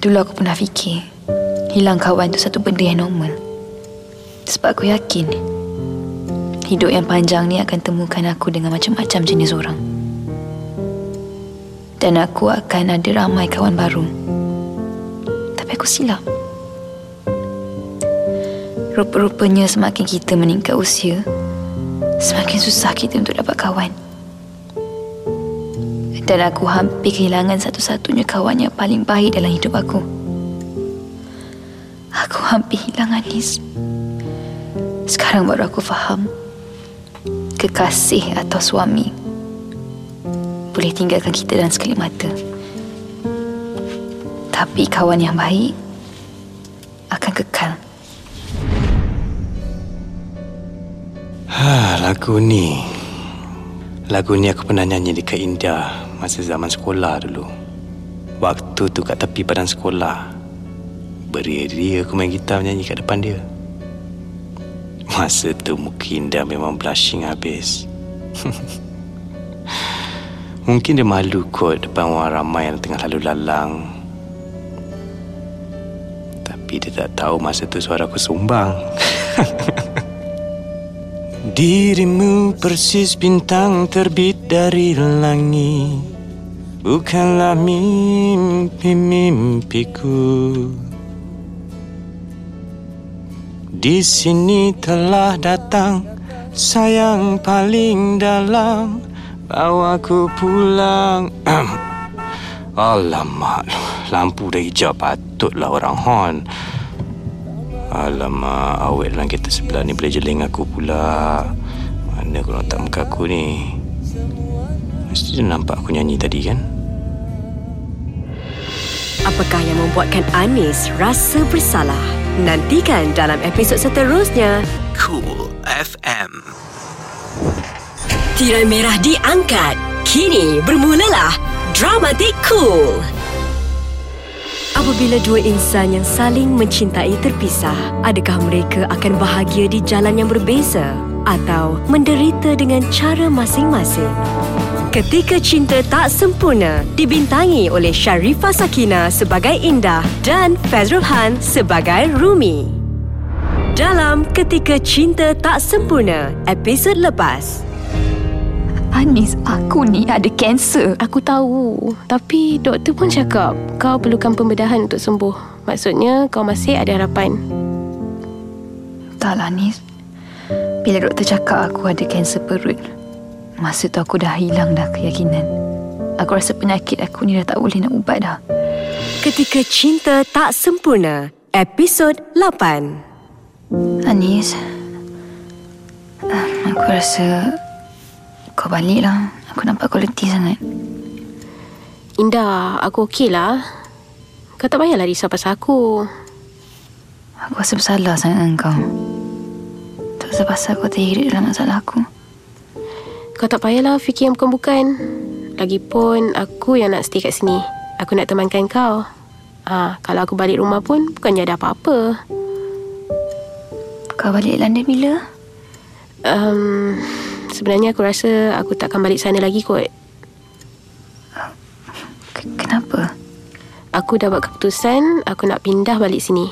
C: Dulu aku pernah fikir, hilang kawan tu satu benda yang normal. Sebab aku yakin, hidup yang panjang ni akan temukan aku dengan macam-macam jenis orang. Dan aku akan ada ramai kawan baru. Tapi aku silap. Rupa-rupanya semakin kita meningkat usia, semakin susah kita untuk dapat kawan. Dan aku hampir kehilangan satu-satunya kawan yang paling baik dalam hidup aku. Aku hampir hilang Anis. Sekarang baru aku faham. Kekasih atau suami boleh tinggalkan kita dalam sekali mata. Tapi kawan yang baik akan kekal.
B: Ha, lagu ni. Lagu ni aku pernah nyanyi dekat India masa zaman sekolah dulu. Waktu tu kat tepi padang sekolah. Beria-ria aku main gitar menyanyi kat depan dia. Masa tu muka Indah memang blushing habis. Mungkin dia malu kot depan orang ramai yang tengah lalu lalang. Tapi dia tak tahu masa tu suara aku sumbang. Dirimu persis bintang terbit dari langit. Bukanlah mimpi-mimpiku. Di sini telah datang sayang paling dalam. Bawaku pulang. Alamak Lampu dah hijau Patutlah orang hon Alamak Awet dalam kereta sebelah ni Boleh jeling aku pula Mana aku letak muka aku ni Mesti dia nampak aku nyanyi tadi kan
A: Apakah yang membuatkan Anis rasa bersalah? Nantikan dalam episod seterusnya.
G: Cool FM.
A: Tirai merah diangkat. Kini bermulalah Dramatik Cool. Apabila dua insan yang saling mencintai terpisah, adakah mereka akan bahagia di jalan yang berbeza atau menderita dengan cara masing-masing? Ketika Cinta Tak Sempurna dibintangi oleh Sharifah Sakina sebagai Indah dan Fazrul Han sebagai Rumi. Dalam Ketika Cinta Tak Sempurna, episod lepas.
C: Anis, aku ni ada kanser.
F: Aku tahu. Tapi doktor pun cakap kau perlukan pembedahan untuk sembuh. Maksudnya kau masih ada harapan.
C: Taklah, Anis. Bila doktor cakap aku ada kanser perut, masa tu aku dah hilang dah keyakinan. Aku rasa penyakit aku ni dah tak boleh nak ubat dah.
A: Ketika Cinta Tak Sempurna, episod 8.
C: Anis, aku rasa kau balik lah. Aku nampak kau letih sangat.
F: Indah, aku okey lah. Kau tak payahlah risau pasal aku.
C: Aku rasa bersalah sangat dengan kau. Tak pasal kau terhirit dalam masalah aku.
F: Kau tak payahlah fikir yang bukan-bukan. Lagipun, aku yang nak stay kat sini. Aku nak temankan kau. Ah, kalau aku balik rumah pun, bukannya ada apa-apa.
C: Kau balik London bila?
F: Um, sebenarnya aku rasa aku takkan balik sana lagi kot.
C: Kenapa?
F: Aku dah buat keputusan aku nak pindah balik sini.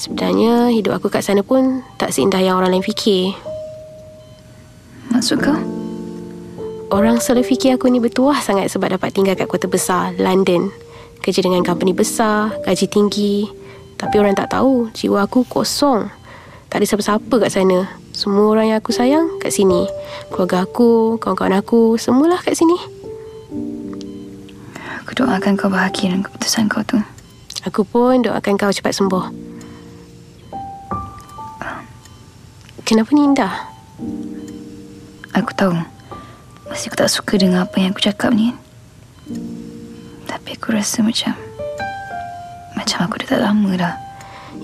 F: Sebenarnya hidup aku kat sana pun tak seindah yang orang lain fikir.
C: Maksud kau?
F: Orang selalu fikir aku ni bertuah sangat sebab dapat tinggal kat kota besar, London. Kerja dengan company besar, gaji tinggi. Tapi orang tak tahu, jiwa aku kosong. Tak ada siapa-siapa kat sana. Semua orang yang aku sayang kat sini. Keluarga aku, kawan-kawan aku, semualah kat sini.
C: Aku doakan kau bahagia dengan keputusan kau tu.
F: Aku pun doakan kau cepat sembuh. Kenapa ni indah?
C: Aku tahu. Mesti aku tak suka dengan apa yang aku cakap ni. Tapi aku rasa macam... Macam aku dah tak lama dah.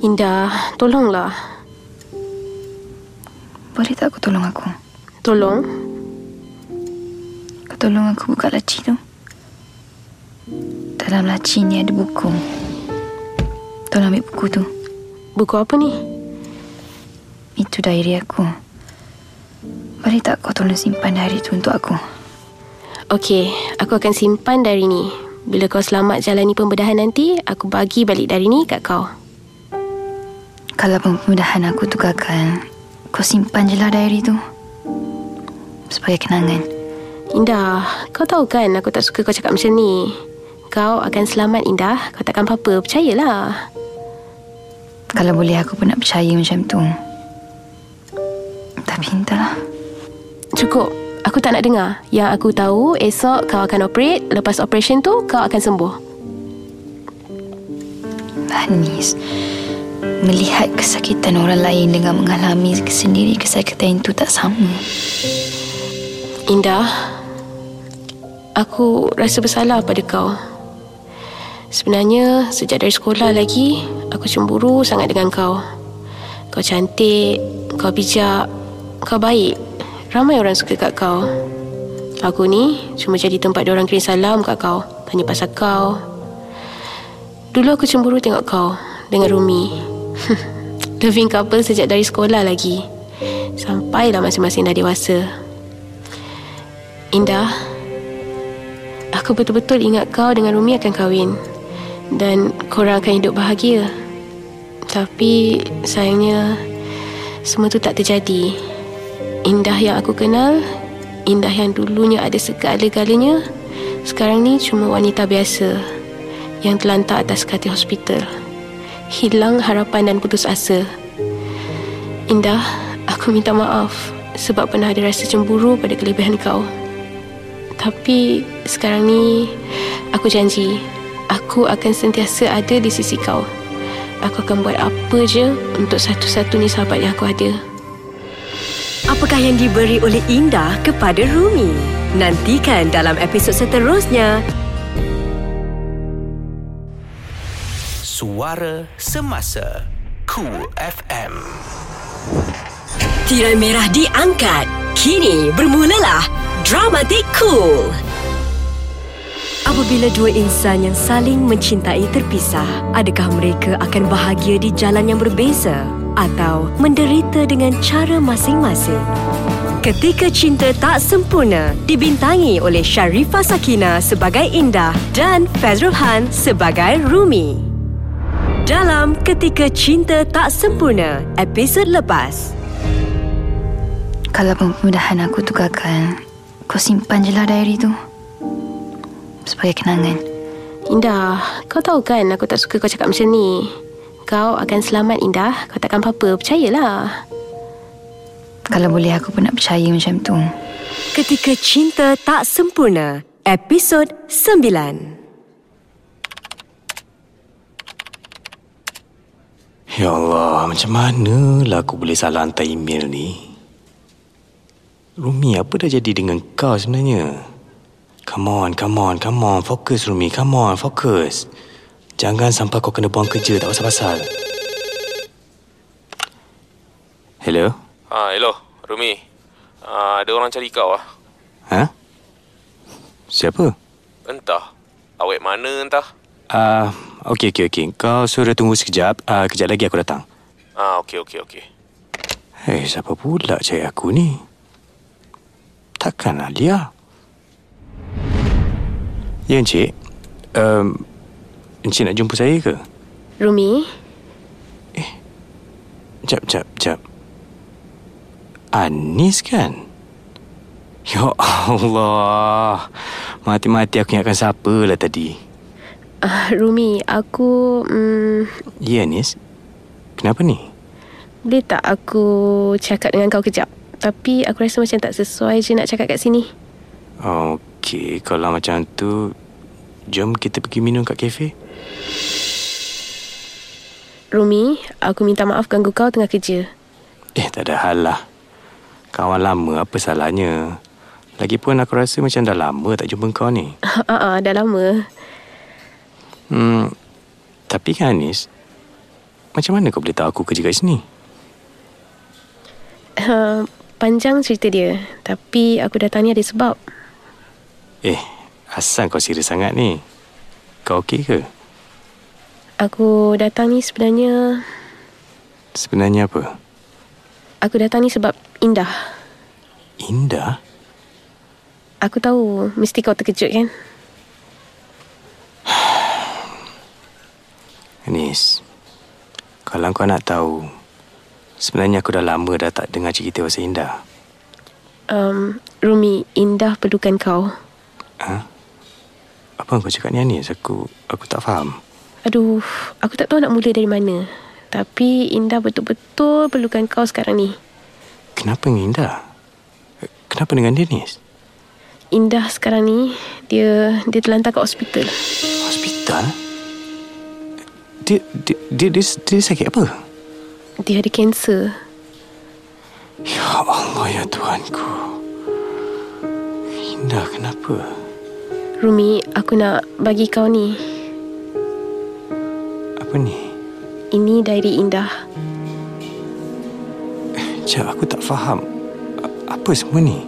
F: Indah, tolonglah.
C: Boleh tak kau tolong aku?
F: Tolong?
C: Kau tolong aku buka laci tu. Dalam laci ni ada buku. Tolong ambil buku tu.
F: Buku apa ni?
C: Itu diary aku. Boleh tak kau tolong simpan diary tu untuk aku?
F: Okey, aku akan simpan dari ni. Bila kau selamat jalani pembedahan nanti, aku bagi balik dari ni kat kau.
C: Kalau pembedahan aku tu gagal, kau simpan je lah diary tu. Sebagai kenangan.
F: Indah, kau tahu kan aku tak suka kau cakap macam ni. Kau akan selamat, Indah. Kau takkan apa-apa. Percayalah.
C: Kalau boleh aku pun nak percaya macam tu. Tapi entahlah.
F: Cukup. Aku tak nak dengar. Yang aku tahu, esok kau akan operate. Lepas operation tu, kau akan sembuh.
C: Anis, melihat kesakitan orang lain dengan mengalami sendiri kesakitan itu tak sama.
F: Indah, aku rasa bersalah pada kau. Sebenarnya, sejak dari sekolah lagi, aku cemburu sangat dengan kau. Kau cantik, kau bijak, kau baik. Ramai orang suka kat kau. Aku ni cuma jadi tempat orang kirim salam kat kau. Tanya pasal kau. Dulu aku cemburu tengok kau dengan Rumi. Loving couple sejak dari sekolah lagi. Sampailah masing-masing dah dewasa. Indah, aku betul-betul ingat kau dengan Rumi akan kahwin. Dan korang akan hidup bahagia. Tapi sayangnya semua tu tak terjadi. Indah yang aku kenal, Indah yang dulunya ada segala-galanya, sekarang ni cuma wanita biasa yang terlantar atas katil hospital. Hilang harapan dan putus asa. Indah, aku minta maaf sebab pernah ada rasa cemburu pada kelebihan kau. Tapi sekarang ni aku janji aku akan sentiasa ada di sisi kau. Aku akan buat apa je untuk satu-satunya sahabat yang aku ada.
A: Apakah yang diberi oleh Indah kepada Rumi? Nantikan dalam episod seterusnya.
G: Suara Semasa Cool FM
A: Tirai merah diangkat. Kini bermulalah Dramatik Cool. Apabila dua insan yang saling mencintai terpisah, adakah mereka akan bahagia di jalan yang berbeza atau menderita dengan cara masing-masing? Ketika Cinta Tak Sempurna dibintangi oleh Sharifah Sakina sebagai Indah dan Fazrul Han sebagai Rumi. Dalam Ketika Cinta Tak Sempurna, episod lepas.
C: Kalau pembedahan aku tu gagal, Kau simpan je lah diary tu. Sebagai kenangan.
F: Indah, kau tahu kan aku tak suka kau cakap macam ni. Kau akan selamat Indah. Kau takkan apa-apa. Percayalah.
C: Kalau boleh aku pun nak percaya macam tu.
A: Ketika Cinta Tak Sempurna, episod 9.
B: Ya Allah, macam mana lah aku boleh salah hantar email ni? Rumi, apa dah jadi dengan kau sebenarnya? Come on, come on, come on. Fokus, Rumi. Come on, fokus. Jangan sampai kau kena buang kerja tak pasal-pasal. Hello?
J: Ah, hello, Rumi. Ah, ada orang cari kau ah.
B: Ha? Siapa?
J: Entah. Awet mana entah.
B: Ah, uh, okey okey okey. Kau suruh tunggu sekejap. Ah, uh, kejap lagi aku datang.
J: Ah, okey okey okey.
B: Hei, siapa pula cari aku ni? Takkan Alia? Ya, Encik. Um, Encik nak jumpa saya ke?
F: Rumi,
B: Jap, jap, jap. Anis kan? Ya Allah. Mati-mati aku ingatkan siapa lah tadi.
F: Ah, Rumi, aku... Hmm,
B: Ya, Anis. Kenapa ni?
F: boleh tak aku cakap dengan kau kejap? Tapi aku rasa macam tak sesuai je nak cakap kat sini.
B: Okey, kalau macam tu, jom kita pergi minum kat kafe.
F: Rumi, aku minta maaf ganggu kau tengah kerja.
B: Eh, tak ada hal lah. Kawan lama, apa salahnya? Lagipun aku rasa macam dah lama tak jumpa kau ni.
F: Ah, ah, dah lama.
B: Hmm, tapi kan Anis, macam mana kau boleh tahu aku kerja kat sini?
F: Uh, panjang cerita dia. Tapi aku datang ni ada sebab.
B: Eh, asal kau serius sangat ni? Kau okey ke?
F: Aku datang ni sebenarnya...
B: Sebenarnya apa?
F: Aku datang ni sebab Indah.
B: Indah?
F: Aku tahu mesti kau terkejut kan?
B: Anis, kalau kau nak tahu, sebenarnya aku dah lama dah tak dengar cerita pasal Indah.
F: Um, Rumi, Indah perlukan kau.
B: Ha? Apa kau cakap ni Anis? Aku aku tak faham.
F: Aduh, aku tak tahu nak mula dari mana. Tapi Indah betul-betul perlukan kau sekarang ni.
B: Kenapa dengan Indah? Kenapa dengan dia Nis?
F: Indah sekarang ni, dia dia terlantar kat hospital.
B: Hospital? Dia, dia, dia, dia, dia sakit apa?
F: Dia ada kanser.
B: Ya Allah ya Tuhanku. Indah kenapa?
F: Rumi, aku nak bagi kau ni.
B: Apa ni?
F: Ini diary Indah.
B: Cak, aku tak faham. Apa semua ni?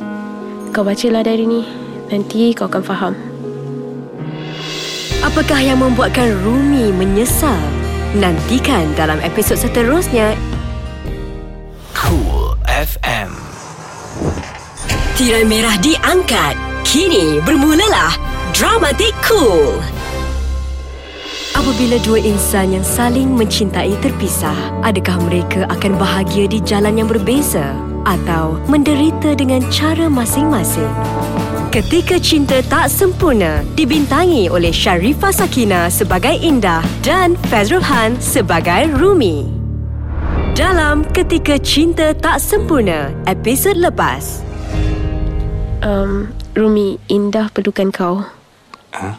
F: Kau bacalah diary ni. Nanti kau akan faham.
A: Apakah yang membuatkan Rumi menyesal? Nantikan dalam episod seterusnya.
G: Cool FM.
A: Tirai merah diangkat. Kini bermulalah Dramatik Cool. Apabila dua insan yang saling mencintai terpisah, adakah mereka akan bahagia di jalan yang berbeza atau menderita dengan cara masing-masing? Ketika Cinta Tak Sempurna dibintangi oleh Sharifah Sakina sebagai Indah dan Fazrul Han sebagai Rumi. Dalam Ketika Cinta Tak Sempurna, episod lepas.
F: Um, Rumi, Indah perlukan kau.
B: Ha?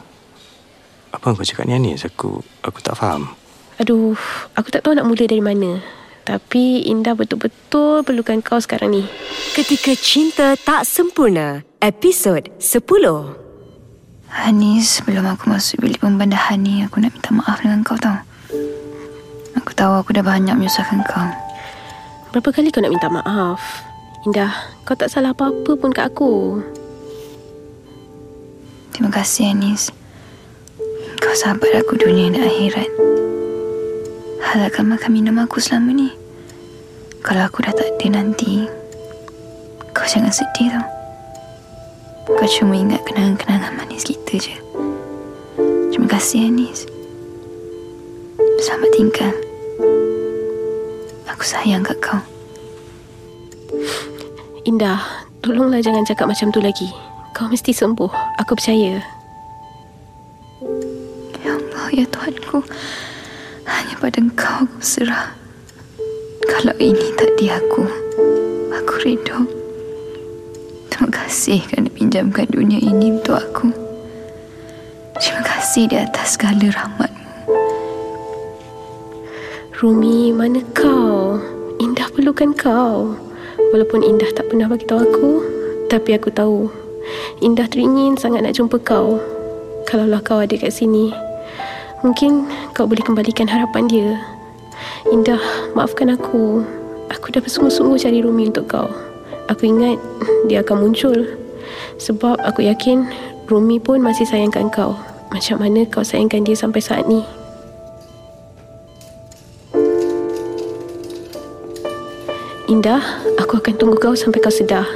B: Apa yang kau cakap ni Anis? Aku aku tak faham.
F: Aduh, aku tak tahu nak mula dari mana. Tapi Indah betul-betul perlukan kau sekarang ni.
A: Ketika Cinta Tak Sempurna, episod 10.
C: Hanis, sebelum aku masuk bilik pembandahan ni, aku nak minta maaf dengan kau tau. Aku tahu aku dah banyak menyusahkan kau.
F: Berapa kali kau nak minta maaf? Indah, kau tak salah apa-apa pun kat aku.
C: Terima kasih, Anis. Kau sahabat aku dunia dan akhirat. Halalkan makan minum aku selama ni. Kalau aku dah tak ada nanti, kau jangan sedih tau. Kau cuma ingat kenangan-kenangan manis kita je. Terima kasih, Anis. Selamat tinggal. Aku sayang kat kau.
F: Indah, tolonglah jangan cakap macam tu lagi. Kau mesti sembuh. Aku percaya.
C: Ya Allah, ya Tuhanku. Hanya pada engkau aku. Kalau ini takdir aku, aku redha. Terima kasih kerana pinjamkan dunia ini untuk aku. Terima kasih di atas segala rahmatmu.
F: Rumi, mana kau? Indah perlukan kau. Walaupun Indah tak pernah bagi tahu aku, tapi aku tahu Indah teringin sangat nak jumpa kau. Kalaulah kau ada kat sini, mungkin kau boleh kembalikan harapan dia. Indah, maafkan aku. Aku dah bersungguh-sungguh cari Rumi untuk kau. Aku ingat dia akan muncul. Sebab aku yakin Rumi pun masih sayangkan kau. Macam mana kau sayangkan dia sampai saat ni. Indah, aku akan tunggu kau sampai kau sedar.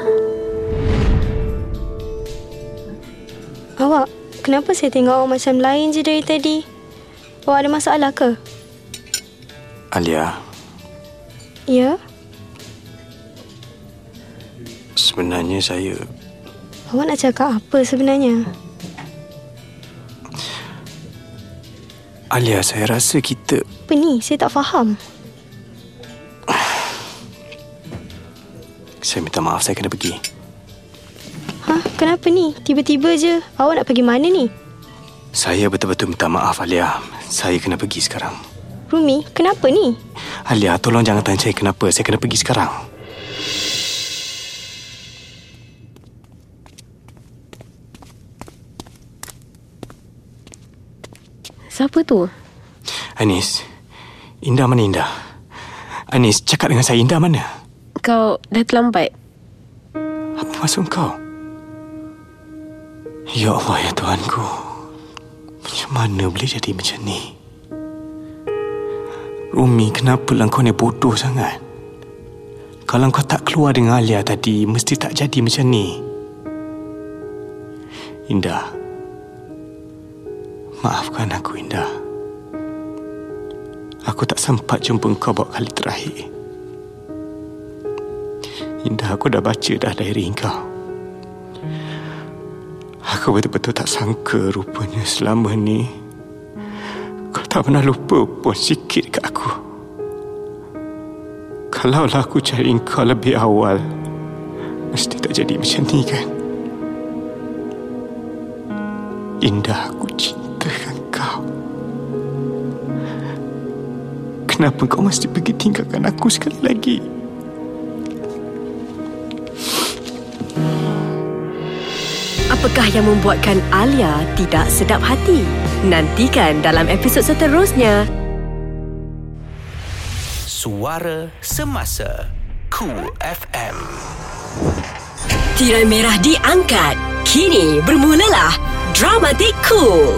H: Awak, kenapa saya tengok awak macam lain je dari tadi? Awak ada masalah ke?
B: Alia,
H: Ya?
B: sebenarnya saya...
H: Awak nak cakap apa sebenarnya?
B: Alia, saya rasa kita...
H: Apa ni? Saya tak faham.
B: Saya minta maaf, saya kena pergi.
H: Hah? Kenapa ni? Tiba-tiba je. Awak nak pergi mana ni?
B: Saya betul-betul minta maaf, Alia. Saya kena pergi sekarang.
H: Rumi, kenapa ni?
B: Alia, tolong jangan tanya saya kenapa. Saya kena pergi sekarang.
F: Siapa tu?
B: Anis, Indah mana Indah? Anis, cakap dengan saya Indah mana?
F: Kau dah terlambat.
B: Apa maksud kau? Ya Allah, ya Tuhanku. Macam mana boleh jadi macam ni? Rumi, kenapa lah kau ni bodoh sangat? Kalau kau tak keluar dengan Alia tadi, mesti tak jadi macam ni. Indah. Maafkan aku, Indah. Aku tak sempat jumpa kau buat kali terakhir. Indah, aku dah baca dah diary kau. Aku betul-betul tak sangka rupanya selama ni kau tak pernah lupa pun sikit kat aku. Kalaulah aku cari kau lebih awal, mesti tak jadi macam ni kan? Indah, aku cintakan kau. Kenapa kau mesti pergi tinggalkan aku sekali lagi?
A: Apakah yang membuatkan Alia tidak sedap hati? Nantikan dalam episod seterusnya.
G: Suara Semasa Cool FM
A: Tirai merah diangkat. Kini bermulalah Dramatik Cool.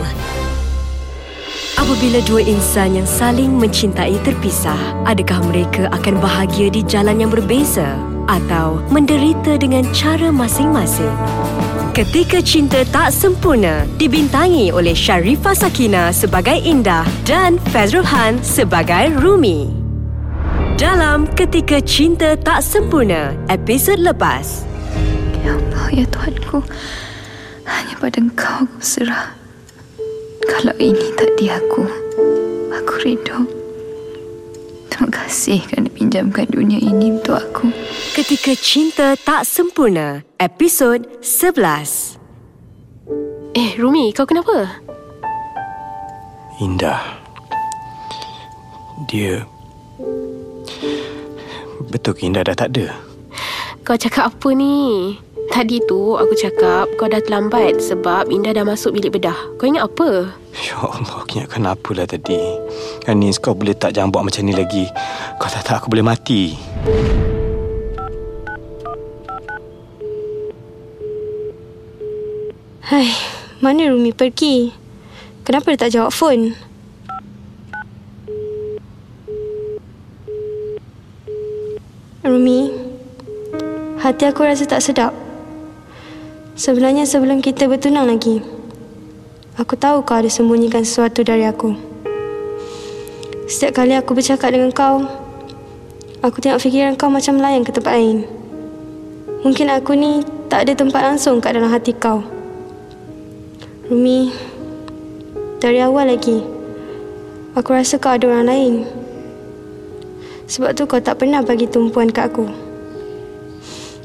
A: Apabila dua insan yang saling mencintai terpisah, adakah mereka akan bahagia di jalan yang berbeza atau menderita dengan cara masing-masing? Ketika Cinta Tak Sempurna dibintangi oleh Sharifah Sakina sebagai Indah dan Fazrul Han sebagai Rumi. Dalam Ketika Cinta Tak Sempurna, episod lepas.
C: Ya Allah, ya Tuhanku. Hanya pada engkau aku berserah. Kalau ini takdir aku, aku redha. Terima kasih kerana pinjamkan dunia ini untuk aku.
A: Ketika Cinta Tak Sempurna, episod 11.
F: Eh, Rumi, kau kenapa?
B: Indah. Dia... Betul ke Indah dah tak ada?
F: Kau cakap apa ni? Tadi tu aku cakap kau dah terlambat sebab Indah dah masuk bilik bedah. Kau ingat apa?
B: Ya Allah, aku ingatkan apalah tadi. Anis, kau boleh tak jangan buat macam ni lagi. Kau tak tak aku boleh mati.
H: Hai, mana Rumi pergi? Kenapa dia tak jawab phone? Rumi, hati aku rasa tak sedap. Sebenarnya sebelum kita bertunang lagi, aku tahu kau ada sembunyikan sesuatu dari aku. Setiap kali aku bercakap dengan kau, aku tengok fikiran kau macam melayang ke tempat lain. Mungkin aku ni tak ada tempat langsung kat dalam hati kau. Rumi, dari awal lagi, aku rasa kau ada orang lain. Sebab tu kau tak pernah bagi tumpuan kat aku.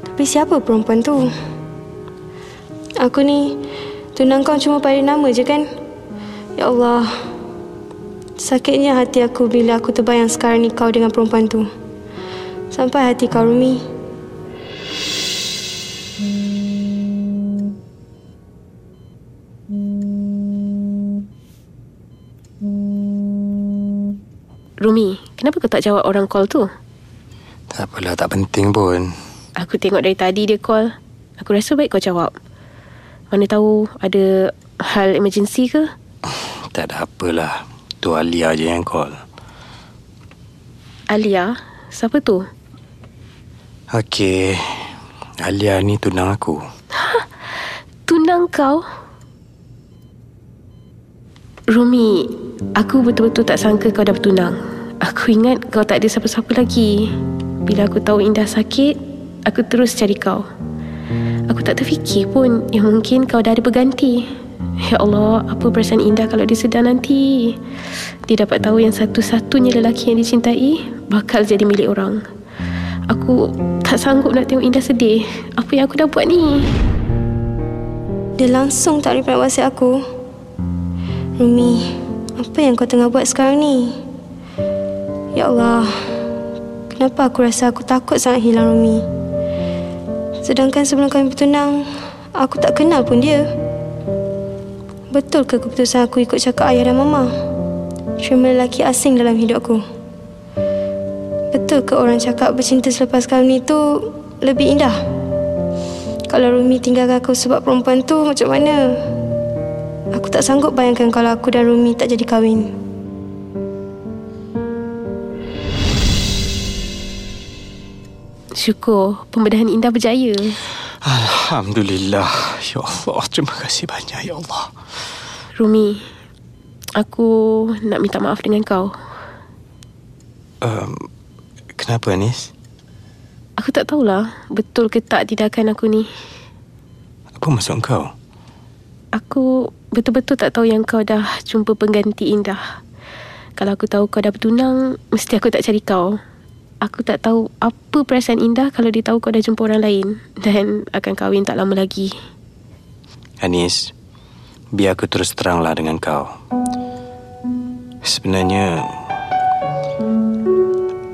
H: Tapi siapa perempuan tu? Aku ni tunang kau cuma pada nama je kan? Ya Allah. Sakitnya hati aku bila aku terbayang sekarang ni kau dengan perempuan tu. Sampai hati kau Rumi.
F: Rumi, kenapa kau tak jawab orang call tu?
B: Tak apalah, tak penting pun.
F: Aku tengok dari tadi dia call. Aku rasa baik kau jawab. Mana tahu ada hal emergency ke?
B: Tak ada apalah. Tu Alia je yang call.
F: Alia? Siapa tu?
B: Okey. Alia ni tunang aku.
F: Tunang kau? Rumi, aku betul-betul tak sangka kau dah bertunang. Aku ingat kau tak ada siapa-siapa lagi. Bila aku tahu Indah sakit, aku terus cari kau. Aku tak terfikir pun yang mungkin kau dah ada berganti. Ya Allah, apa perasaan Indah kalau dia sedar nanti? Dia dapat tahu yang satu-satunya lelaki yang dicintai bakal jadi milik orang. Aku tak sanggup nak tengok Indah sedih. Apa yang aku dah buat ni?
H: Dia langsung tak reply WhatsApp aku. Rumi, apa yang kau tengah buat sekarang ni? Ya Allah, kenapa aku rasa aku takut sangat hilang Rumi? Sedangkan sebelum kami bertunang, aku tak kenal pun dia. Betul ke keputusan aku ikut cakap ayah dan mama? Terima lelaki asing dalam hidup aku. Betul ke orang cakap bercinta selepas kahwin itu lebih indah? Kalau Rumi tinggalkan aku sebab perempuan tu macam mana? Aku tak sanggup bayangkan kalau aku dan Rumi tak jadi kahwin.
F: Syukur pembedahan Indah berjaya.
B: Alhamdulillah. Ya Allah, terima kasih banyak ya Allah.
F: Rumi, aku nak minta maaf dengan kau.
B: Um, kenapa Anis?
F: Aku tak tahulah betul ke tak tindakan aku ni.
B: Apa maksud kau?
F: Aku betul-betul tak tahu yang kau dah jumpa pengganti Indah. Kalau aku tahu kau dah bertunang, mesti aku tak cari kau. Aku tak tahu apa perasaan Indah kalau dia tahu kau dah jumpa orang lain dan akan kahwin tak lama lagi.
B: Anis, biar aku terus teranglah dengan kau. Sebenarnya,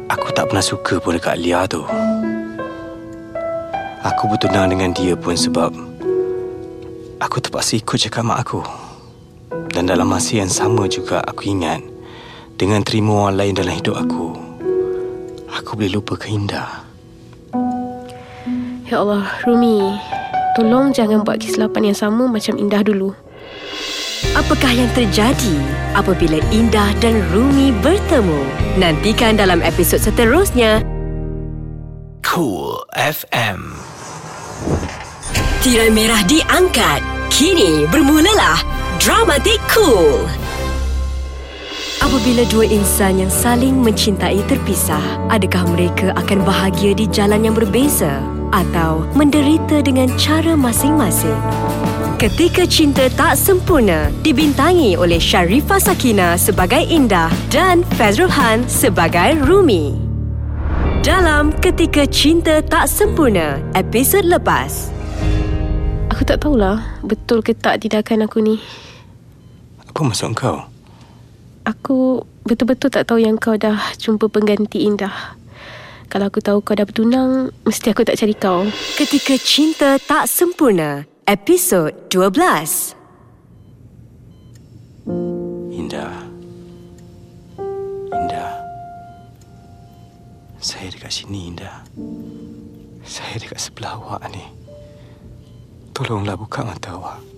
B: aku tak pernah suka pun dekat Lia tu. Aku bertunang dengan dia pun sebab aku terpaksa ikut cakap mak aku. Dan dalam masa yang sama juga aku ingat dengan terima orang lain dalam hidup aku, aku boleh lupa keindah.
F: Ya Allah, Rumi, tolong jangan buat kesilapan yang sama macam Indah dulu.
A: Apakah yang terjadi apabila Indah dan Rumi bertemu? Nantikan dalam episod seterusnya.
G: Cool FM.
A: Tirai merah diangkat. Kini bermulalah Dramatik Cool. Apabila dua insan yang saling mencintai terpisah, adakah mereka akan bahagia di jalan yang berbeza atau menderita dengan cara masing-masing? Ketika Cinta Tak Sempurna dibintangi oleh Sharifah Sakina sebagai Indah dan Fazrul Han sebagai Rumi. Dalam Ketika Cinta Tak Sempurna, episod lepas.
F: Aku tak tahulah betul ke tak tindakan aku ni.
B: Apa maksud kau?
F: Aku betul-betul tak tahu yang kau dah jumpa pengganti Indah. Kalau aku tahu kau dah bertunang, mesti aku tak cari kau.
A: Ketika Cinta Tak Sempurna, episod 12.
B: Indah. Indah. Saya dekat sini, Indah. Saya dekat sebelah awak ni. Tolonglah buka mata awak.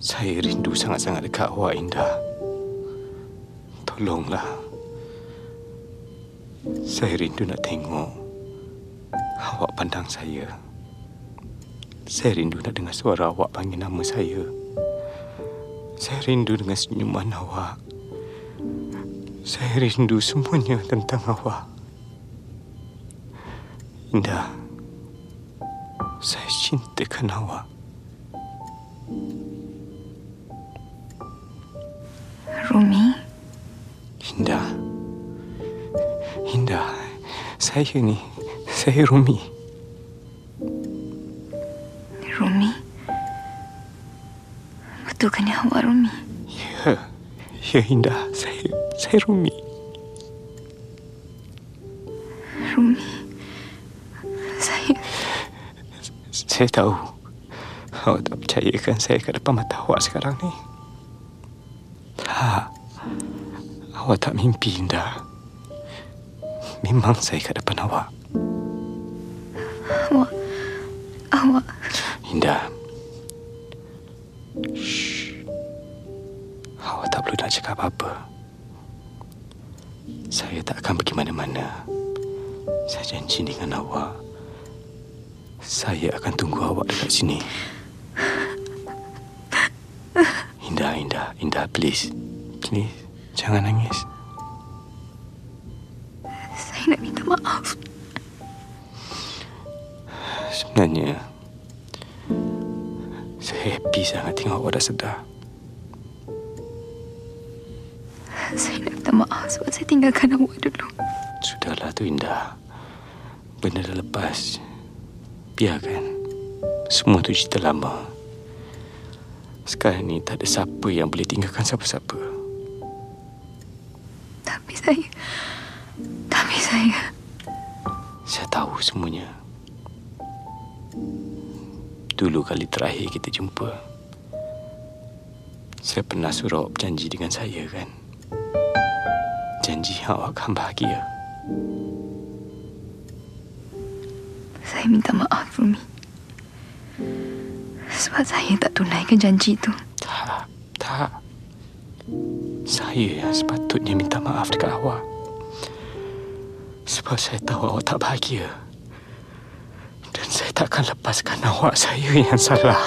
B: Saya rindu sangat-sangat dekat awak, Indah. Tolonglah. Saya rindu nak tengok awak pandang saya. Saya rindu nak dengar suara awak panggil nama saya. Saya rindu dengan senyuman awak. Saya rindu semuanya tentang awak. Indah, cintakan awak.
C: Rumi,
B: Indah. Indah. Saya ni. Saya Rumi.
C: Rumi. Betulkah ni awak Rumi?
B: Ya. Ya Indah. Saya saya Rumi.
C: Rumi. Saya
B: Saya tahu. Awak tak percayakan saya kat depan mata awak sekarang ni. Tak. Awak tak mimpi, Indah. Memang saya kat depan awak.
C: awak awak
B: Indah. Shh. Awak tak perlu nak cakap apa-apa. Saya tak akan pergi mana-mana. Saya janji dengan awak. Saya akan tunggu awak dekat sini. Indah, Indah, Indah, please. Please, jangan nangis.
C: saya nak minta maaf.
B: Sebenarnya Saya happy sangat tengok awak dah sedar
C: Saya nak minta maaf sebab saya tinggalkan awak dulu.
B: Sudahlah tu Indah Benda dah lepas Biarkan Semua tu cerita lama Sekarang ni tak ada siapa yang boleh tinggalkan siapa-siapa.
C: Tapi saya tapi saya.
B: Saya tahu semuanya. Dulu kali terakhir kita jumpa Saya pernah suruh awak berjanji dengan saya kan? Janji awak akan bahagia.
C: Saya minta maaf Rumi. Sebab saya tak tunaikan janji itu.
B: Tak, tak Saya yang sepatutnya minta maaf dekat awak Sebab saya tahu awak tak bahagia Dan saya takkan lepaskan awak Saya yang salah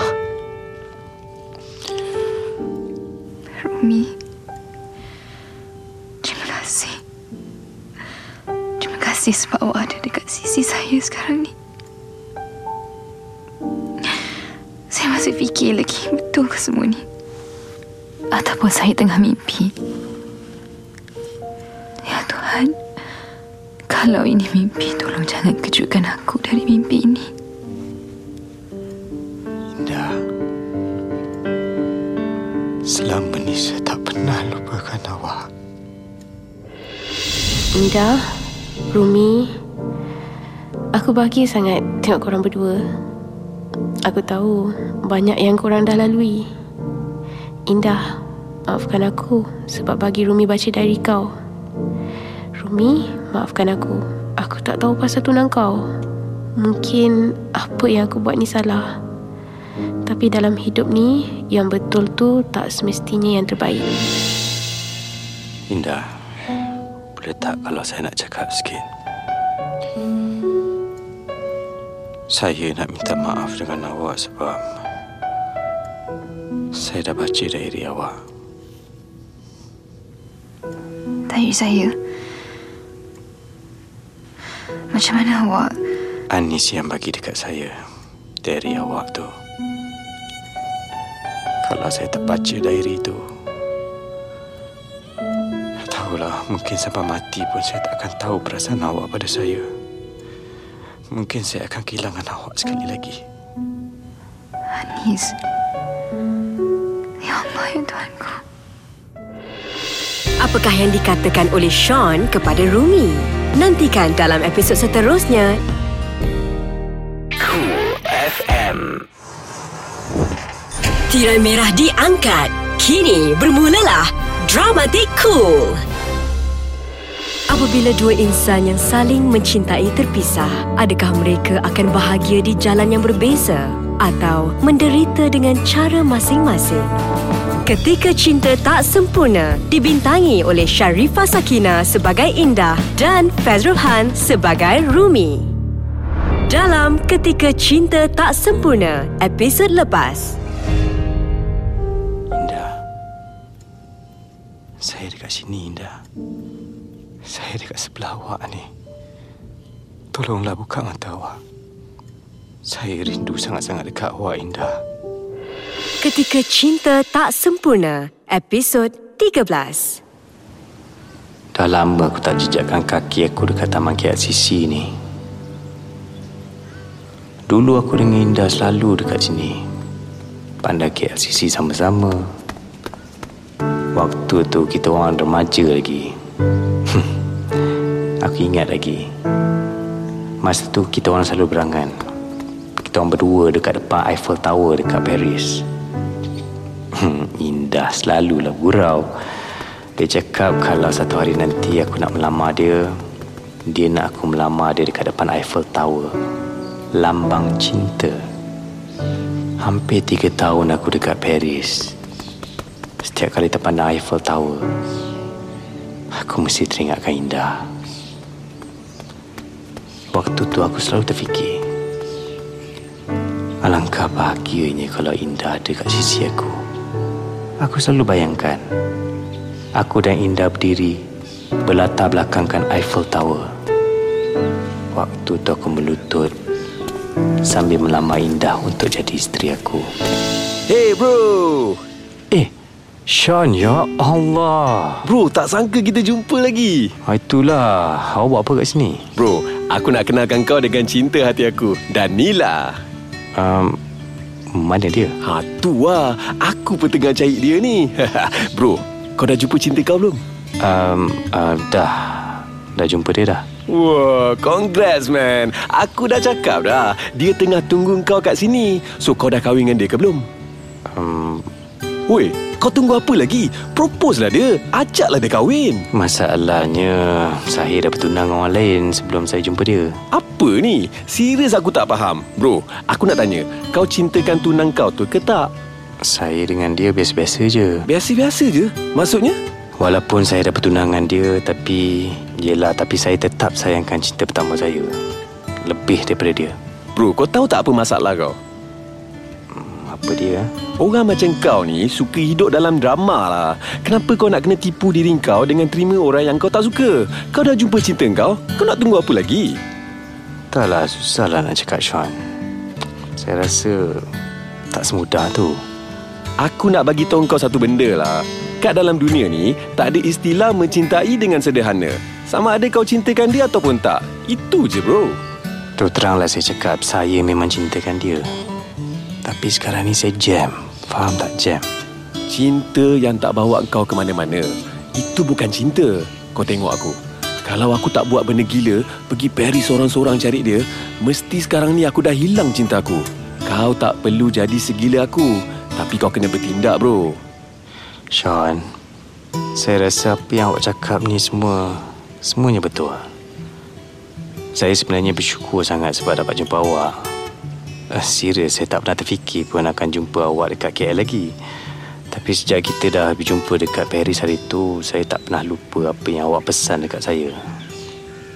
C: Rumi. Terima kasih. Terima kasih sebab awak ada dekat sisi saya sekarang ni. Saya masih fikir lagi betul ke semua ni? Ataupun saya tengah mimpi? Ya Tuhan, kalau ini mimpi, tolong jangan kejutkan aku dari mimpi ini.
B: Indah Selama ni saya tak pernah lupakan awak
F: Indah, Rumi, aku bahagia sangat tengok korang berdua. Aku tahu banyak yang korang dah lalui. Indah, maafkan aku sebab bagi Rumi baca dari kau. Rumi, maafkan aku. Aku tak tahu pasal tunang kau. Mungkin apa yang aku buat ni salah. Tapi dalam hidup ni, yang betul tu tak semestinya yang terbaik.
B: Indah Boleh tak kalau saya nak cakap sikit Saya nak minta maaf dengan awak sebab Saya dah baca diary awak
C: Tanya saya. Macam mana awak?
B: Anis yang bagi dekat saya Diary awak tu Kalau saya tak baca diary tu Tahulah Mungkin sampai mati pun Saya tak akan tahu perasaan awak pada saya Mungkin saya akan kehilangan awak sekali lagi
C: Anis. Ya Allah ya Tuhanku.
A: Apakah yang dikatakan oleh Sean kepada Rumi? Nantikan dalam episod seterusnya.
G: Cool FM.
A: Tirai merah diangkat. Kini bermulalah Dramatik Cool. Apabila dua insan yang saling mencintai terpisah, adakah mereka akan bahagia di jalan yang berbeza atau menderita dengan cara masing-masing? Ketika Cinta Tak Sempurna dibintangi oleh Sharifah Sakina sebagai Indah dan Fazrul Han sebagai Rumi. Dalam Ketika Cinta Tak Sempurna, episod lepas.
B: Indah Saya dekat sini Indah Saya dekat sebelah awak ni Tolonglah buka mata awak Saya rindu sangat-sangat dekat awak, Indah.
A: Ketika Cinta Tak Sempurna, episod 13.
B: Dah lama aku tak jejakkan kaki aku dekat Taman KLCC ni. Dulu aku dengan Indah selalu dekat sini. Pandai KLCC sama-sama. Waktu tu kita orang remaja lagi. Aku ingat lagi. Masa tu kita orang selalu berangan. Kita orang berdua dekat depan Eiffel Tower dekat Paris. Hmm, Indah selalulah gurau. Dia cakap kalau satu hari nanti aku nak melamar dia, dia nak aku melamar dia dekat depan Eiffel Tower. Lambang cinta. Hampir tiga tahun aku dekat Paris. Setiap kali terpandang Eiffel Tower, aku mesti teringatkan Indah. Waktu tu aku selalu terfikir, alangkah bahagianya kalau Indah ada kat sisi aku. Aku selalu bayangkan, Aku dan Indah berdiri berlatar belakangkan Eiffel Tower. Waktu tu aku melutut sambil melamar Indah untuk jadi isteri aku.
D: Hey bro
B: Eh, Sean, ya Allah.
D: Bro tak sangka kita jumpa lagi
B: Ah, itulah, awak buat apa kat sini?
D: Bro aku nak kenalkan kau dengan cinta hati aku Dan Nila
B: Um, mana dia?
D: Ha tu lah Aku pun tengah cari dia ni Bro kau dah jumpa cinta kau belum?
B: Um, uh, dah, dah jumpa dia dah.
D: Wah, congrats man. Aku dah cakap dah. Dia tengah tunggu kau kat sini. So kau dah kahwin dengan dia ke belum?
B: Um,
D: Woi, kau tunggu apa lagi? Propose lah dia. Ajaklah dia kahwin.
B: masalahnya, saya dah bertunang dengan orang lain sebelum saya jumpa dia.
D: Apa ni? Serius aku tak faham. Bro, aku nak tanya. Kau cintakan tunang kau tu ke tak?
B: Saya dengan dia biasa-biasa je.
D: Biasa-biasa je. Maksudnya?
B: Walaupun saya dah bertunangan dia Tapi Yelah tapi saya tetap sayangkan cinta pertama saya Lebih daripada dia
D: Bro, kau tahu tak apa masalah kau?
B: Apa dia?
D: Orang macam kau ni suka hidup dalam drama lah. Kenapa kau nak kena tipu diri kau dengan terima orang yang kau tak suka? Kau dah jumpa cinta kau, kau nak tunggu apa lagi?
B: Taklah susahlah nak cakap Sean Saya rasa Tak semudah tu
D: Aku nak bagi tahu kau satu benda lah. Kat dalam dunia ni, tak ada istilah mencintai dengan sederhana. Sama ada kau cintakan dia ataupun tak. Itu je bro.
B: Terus teranglah saya cakap Saya memang cintakan dia Tapi sekarang ni saya jam Faham tak jam?
D: Cinta yang tak bawa kau ke mana-mana. Itu bukan cinta. Kau tengok aku. Kalau aku tak buat benda gila, pergi Paris seorang-seorang cari dia, mesti sekarang ni aku dah hilang cintaku. Kau tak perlu jadi segila aku. Tapi kau kena bertindak bro.
B: Sean Saya rasa apa yang awak cakap ni semua Semuanya betul Saya sebenarnya bersyukur sangat sebab dapat jumpa awak uh, Serius saya tak pernah terfikir pun akan jumpa awak dekat KL lagi. Tapi sejak kita dah berjumpa dekat Paris hari tu Saya tak pernah lupa apa yang awak pesan dekat saya.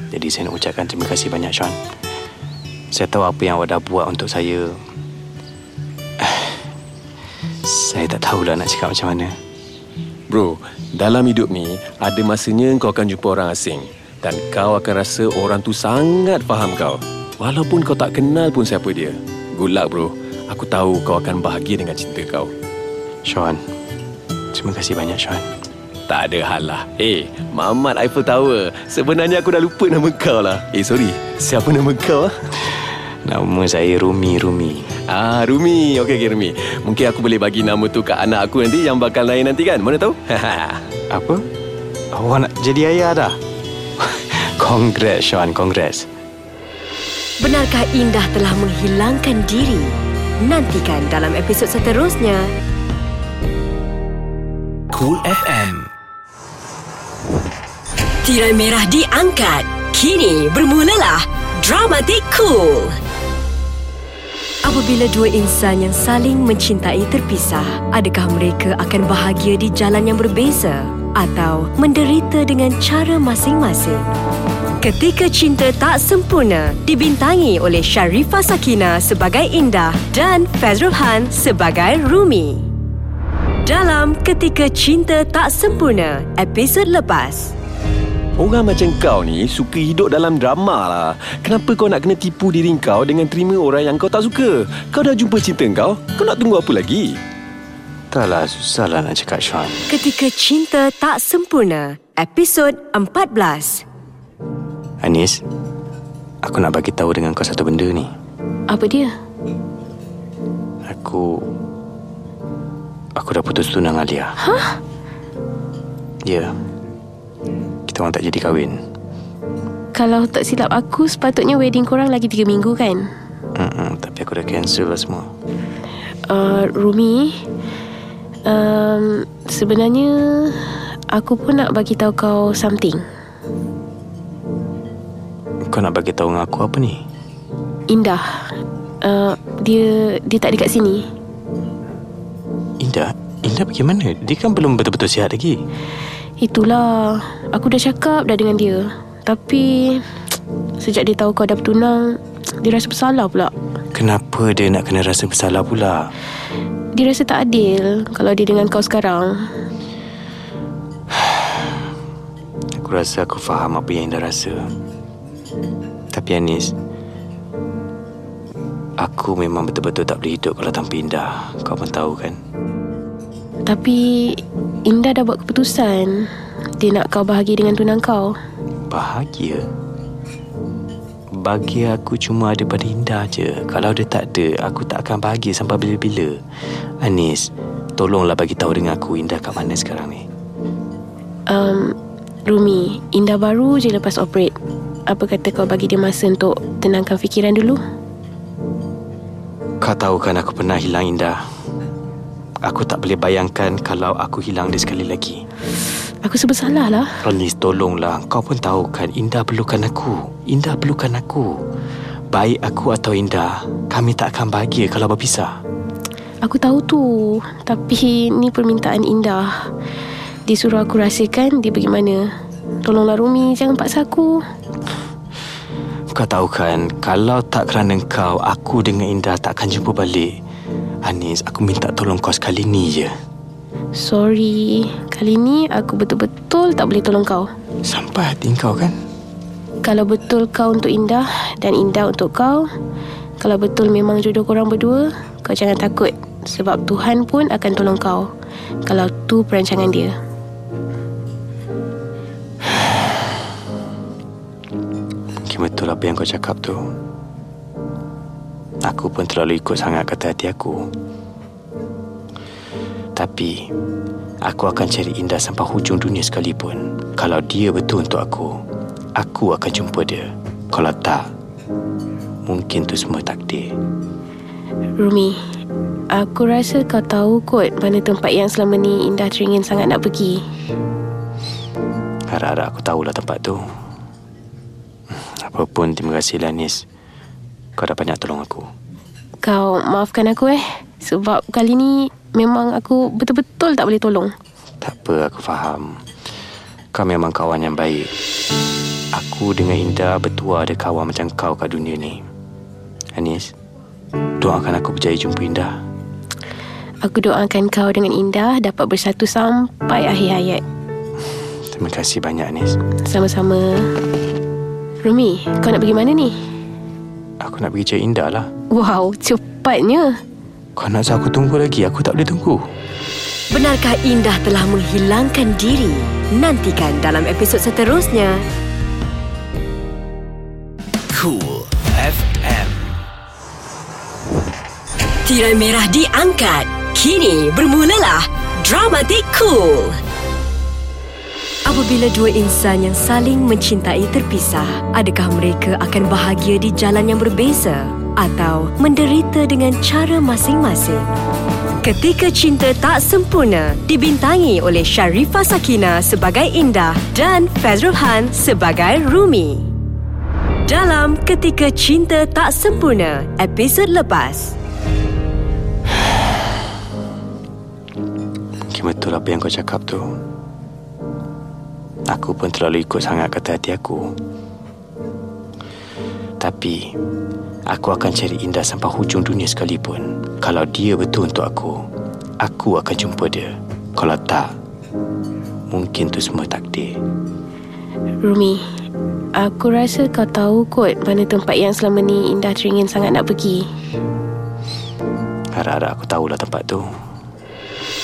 B: Jadi saya nak ucapkan terima kasih banyak Sean. Saya tahu apa yang awak dah buat untuk saya. Saya tak tahulah nak cakap macam mana.
D: Bro, dalam hidup ni ada masanya kau akan jumpa orang asing. Dan kau akan rasa orang tu sangat faham kau. Walaupun kau tak kenal pun siapa dia. Good luck bro. Aku tahu kau akan bahagia dengan cinta kau.
B: Sean Terima kasih banyak Sean
D: Tak ada hal lah. Eh, Mamat Eiffel Tower. Sebenarnya aku dah lupa nama kau lah. Eh, sorry. Siapa nama kau ah?
B: Nama saya Rumi Rumi
D: Ah, Rumi. Okey, okey Rumi. Mungkin aku boleh bagi nama tu kat anak aku nanti yang bakal lain nanti kan? Mana tahu?
B: Apa? Awak nak jadi ayah dah? congrats Sean, congrats
A: Benarkah Indah telah menghilangkan diri? Nantikan dalam episod seterusnya.
G: Cool FM.
A: Tirai merah diangkat. Kini bermulalah Dramatik Cool. Apabila dua insan yang saling mencintai terpisah, adakah mereka akan bahagia di jalan yang berbeza atau menderita dengan cara masing-masing? Ketika Cinta Tak Sempurna dibintangi oleh Sharifah Sakina sebagai Indah dan Fazrul Han sebagai Rumi. Dalam Ketika Cinta Tak Sempurna, episod lepas.
D: Orang macam kau ni suka hidup dalam drama lah. Kenapa kau nak kena tipu diri kau dengan terima orang yang kau tak suka? Kau dah jumpa cinta kau? Kau nak tunggu apa lagi?
B: Taklah susahlah nak cakap Sean.
A: Ketika Cinta Tak Sempurna, episod 14.
B: Anis, aku nak bagi tahu dengan kau satu benda ni.
F: Apa dia?
B: Aku aku dah putus tunang Alia. Hah? Ya. Kita orang tak jadi kahwin.
F: Kalau tak silap aku, sepatutnya wedding korang lagi 3 minggu kan?
B: Mm-mm, tapi aku dah cancel lah semua.
F: Uh, Rumi, um, sebenarnya aku pun nak bagi tahu kau something.
B: Kau nak bagi tahu dengan aku apa ni?
F: Indah, uh, dia dia tak dekat sini.
B: Indah? Indah pergi mana? Dia kan belum betul-betul sihat lagi.
F: Itulah, aku dah cakap dah dengan dia. Tapi sejak dia tahu kau dah bertunang, dia rasa bersalah pula.
B: Kenapa dia nak kena rasa bersalah pula?
F: Dia rasa tak adil kalau dia dengan kau sekarang.
B: Aku rasa aku faham apa yang Indah rasa. Tapi Anis, aku memang betul-betul tak boleh hidup kalau tanpa Indah. Kau pun tahu kan?
F: Tapi Indah dah buat keputusan. Dia nak kau bahagia dengan tunang kau.
B: Bahagia? Bagi aku cuma ada pada Indah je. Kalau dia tak ada, aku tak akan bahagia sampai bila-bila. Anis, tolonglah bagi tahu dengan aku Indah kat mana sekarang ni.
F: Um, Rumi, Indah baru je lepas operate. Apa kata kau bagi dia masa untuk tenangkan fikiran dulu?
B: Kau tahu kan aku pernah hilang Indah. Aku tak boleh bayangkan kalau aku hilang dia sekali lagi.
F: Aku sebersalah lah.
B: Please tolonglah. Kau pun tahu kan Indah perlukan aku. Indah perlukan aku. Baik aku atau Indah, kami tak akan bahagia kalau berpisah.
F: Aku tahu tu. Tapi ni permintaan Indah. Dia suruh aku rahsiakan dia pergi mana. Tolonglah Rumi, jangan paksa aku.
B: Kau tahu kan, kalau tak kerana kau, aku dengan Indah tak akan jumpa balik. Anis, aku minta tolong kau sekali ni je.
F: Sorry. Kali ni aku betul-betul tak boleh tolong kau.
B: Sampai hati kau kan?
F: Kalau betul kau untuk Indah dan Indah untuk kau, kalau betul memang jodoh korang berdua, kau jangan takut. Sebab Tuhan pun akan tolong kau. Kalau tu perancangan dia.
B: Mungkin betul apa yang kau cakap tu. Aku pun terlalu ikut sangat kata hati aku. Tapi, aku akan cari Indah sampai hujung dunia sekalipun. Kalau dia betul untuk aku, aku akan jumpa dia. Kalau tak, mungkin tu semua takdir.
F: Rumi, aku rasa kau tahu kot mana tempat yang selama ni Indah teringin sangat nak pergi.
B: Harap-harap aku tahulah tempat tu. Apapun, terima kasih Lanis. Kau dah banyak tolong aku.
F: Kau maafkan aku eh. Sebab kali ni memang aku betul-betul tak boleh tolong.
B: Tak apa, aku faham. Kau memang kawan yang baik. Aku dengan Indah bertua ada kawan macam kau kat dunia ni. Anis, doakan aku berjaya jumpa Indah.
F: Aku doakan kau dengan Indah dapat bersatu sampai akhir hayat.
B: Terima kasih banyak, Anis.
F: Sama-sama. Rumi, kau nak pergi mana ni?
B: Aku nak pergi cari Indah lah.
F: Wow, cepatnya.
B: Kau nak aku tunggu lagi? Aku tak boleh tunggu.
A: Benarkah Indah telah menghilangkan diri? Nantikan dalam episod seterusnya.
G: Cool FM.
A: Tirai merah diangkat. Kini bermulalah Dramatik Cool. Apabila dua insan yang saling mencintai terpisah, adakah mereka akan bahagia di jalan yang berbeza atau menderita dengan cara masing-masing? Ketika Cinta Tak Sempurna dibintangi oleh Sharifah Sakina sebagai Indah dan Fazrul Han sebagai Rumi. Dalam Ketika Cinta Tak Sempurna, episod lepas.
B: Mungkin betul apa yang kau cakap tu. Aku pun terlalu ikut sangat kata hati aku. Tapi, aku akan cari Indah sampai hujung dunia sekalipun. Kalau dia betul untuk aku, aku akan jumpa dia. Kalau tak, mungkin tu semua takdir.
F: Rumi, aku rasa kau tahu kot mana tempat yang selama ni Indah teringin sangat nak pergi.
B: Harap-harap aku tahulah tempat tu.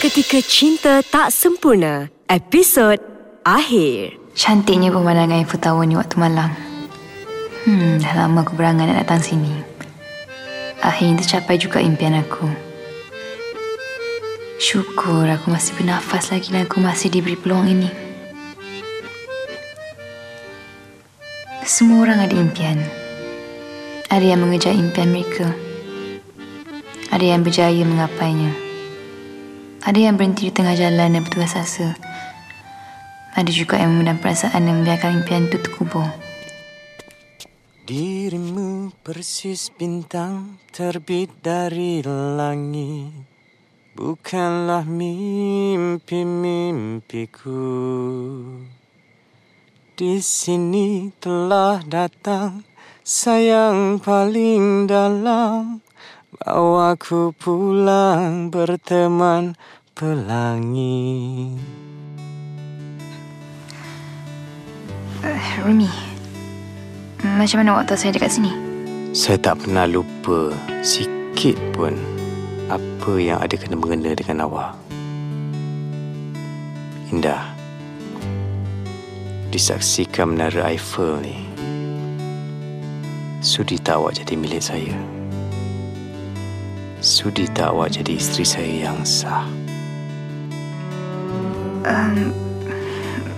A: Ketika Cinta Tak Sempurna, episod akhir.
C: Cantiknya pemandangan Eiffel Tower ni waktu malam. Hmm, dah lama aku berangan nak datang sini. Akhirnya tercapai juga impian aku. Syukur aku masih bernafas lagi dan aku masih diberi peluang ini. Semua orang ada impian. Ada yang mengejar impian mereka. Ada yang berjaya menggapainya. Ada yang berhenti di tengah jalan dan bertugas asa. Ada juga yang memendam perasaan dan membiarkan impian itu terkubur.
B: Dirimu persis bintang terbit dari langit. Bukanlah mimpi-mimpiku. Di sini telah datang sayang paling dalam. Bawaku pulang berteman pelangi
C: Uh, Rumi, macam mana waktu saya dekat sini?
B: Saya tak pernah lupa sikit pun apa yang ada kena-mengena dengan awak. Indah. Disaksikan menara Eiffel ni. Sudi tak awak jadi milik saya? Sudi tak awak jadi isteri saya yang sah?
C: Um,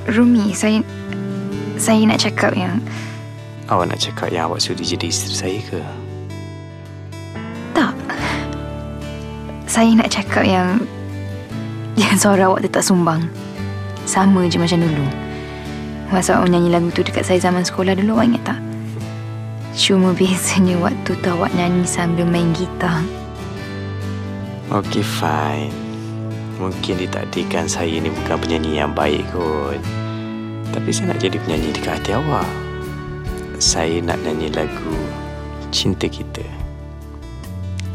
C: Rumi, saya saya nak cakap yang
B: Awak nak cakap yang awak sudi jadi isteri saya ke?
C: tak. Saya nak cakap yang yang suara awak tetap sumbang. Sama je macam dulu. Masa awak nyanyi lagu tu dekat saya zaman sekolah dulu, awak ingat tak? Cuma biasanya waktu tu awak nyanyi sambil main gitar.
B: Okey, fine. Mungkin ditakdirkan saya ni bukan penyanyi yang baik kot. Tapi saya nak jadi penyanyi dekat hati awak. Saya nak nyanyi lagu Cinta Kita.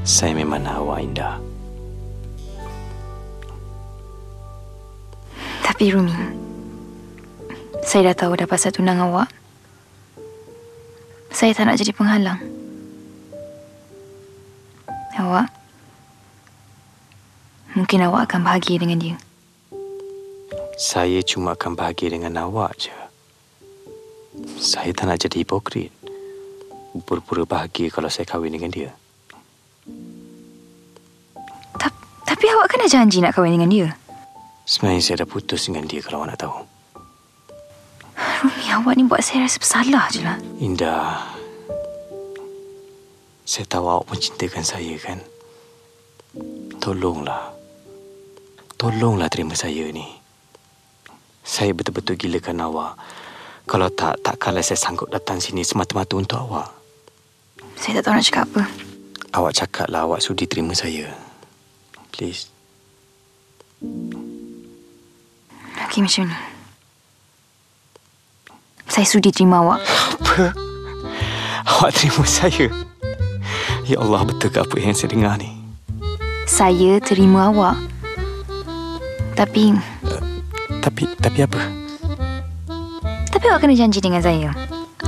B: Saya memang nak awak indah.
C: Tapi Rumi, saya dah tahu dah pasal tunang awak. Saya tak nak jadi penghalang. Awak, mungkin awak akan bahagia dengan dia.
B: Saya cuma akan bahagia dengan awak je. Saya tak nak jadi hipokrit. Pura-pura bahagia kalau saya kahwin dengan dia.
C: Tapi awak kan dah janji nak kahwin dengan dia.
B: Sebenarnya saya dah putus dengan dia kalau awak nak tahu.
C: Rumi, awak ni buat saya rasa bersalah je lah.
B: Indah. Saya tahu awak mencintakan saya kan. Tolonglah. Tolonglah terima saya ni. Saya betul-betul gilakan awak. Kalau tak, takkanlah saya sanggup datang sini semata-mata untuk awak.
C: Saya tak tahu nak cakap apa.
B: Awak cakaplah awak sudi terima saya. Please.
C: Okey macam ni. Saya sudi terima awak.
B: Apa? Awak terima saya? Ya Allah, betul ke apa yang saya dengar ni?
C: Saya terima awak. Tapi,
B: Tapi, tapi apa?
C: tapi awak kena janji dengan saya.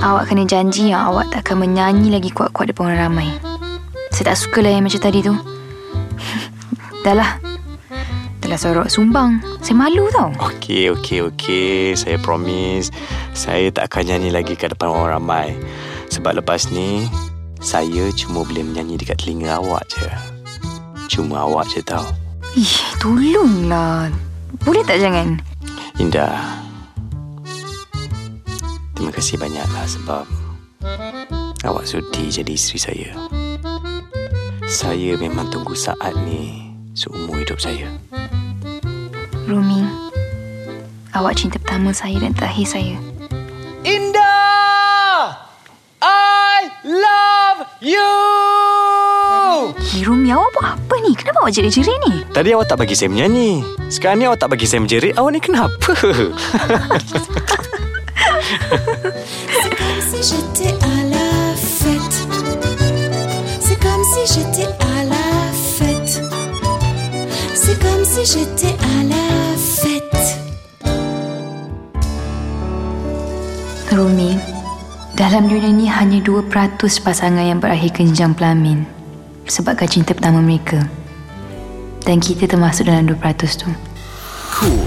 C: Awak kena janji yang awak tak akan menyanyi lagi kuat-kuat depan orang ramai. Saya tak suka lah yang macam tadi tu. Dah lah. Dah lah sorok sumbang. Saya malu tau.
B: Okey, okey, okey. Saya promise saya tak akan nyanyi lagi kat depan orang ramai. Sebab lepas ni, saya cuma boleh menyanyi dekat telinga awak je. Cuma awak je tahu.
C: Ih, tolonglah. Boleh tak jangan?
B: Indah. Terima kasih banyaklah sebab awak sudi jadi isteri saya. Saya memang tunggu saat ni seumur hidup saya.
C: Rumi, awak cinta pertama saya dan terakhir saya.
G: Indah! I love you!
C: Rumi, awak buat apa ni? Kenapa awak jerit-jerit ni?
B: Tadi awak tak bagi saya menyanyi. Sekarang ni awak tak bagi saya menjerit. Awak ni kenapa?
K: si j'étais à la fête. C'est comme si j'étais à la fête. C'est comme si j'étais à la fête.
C: Rumi, dalam dunia ni hanya 2% pasangan yang berakhir kenjang sebabkan cinta pertama mereka. Dan kita termasuk dalam 2% tu. Cool.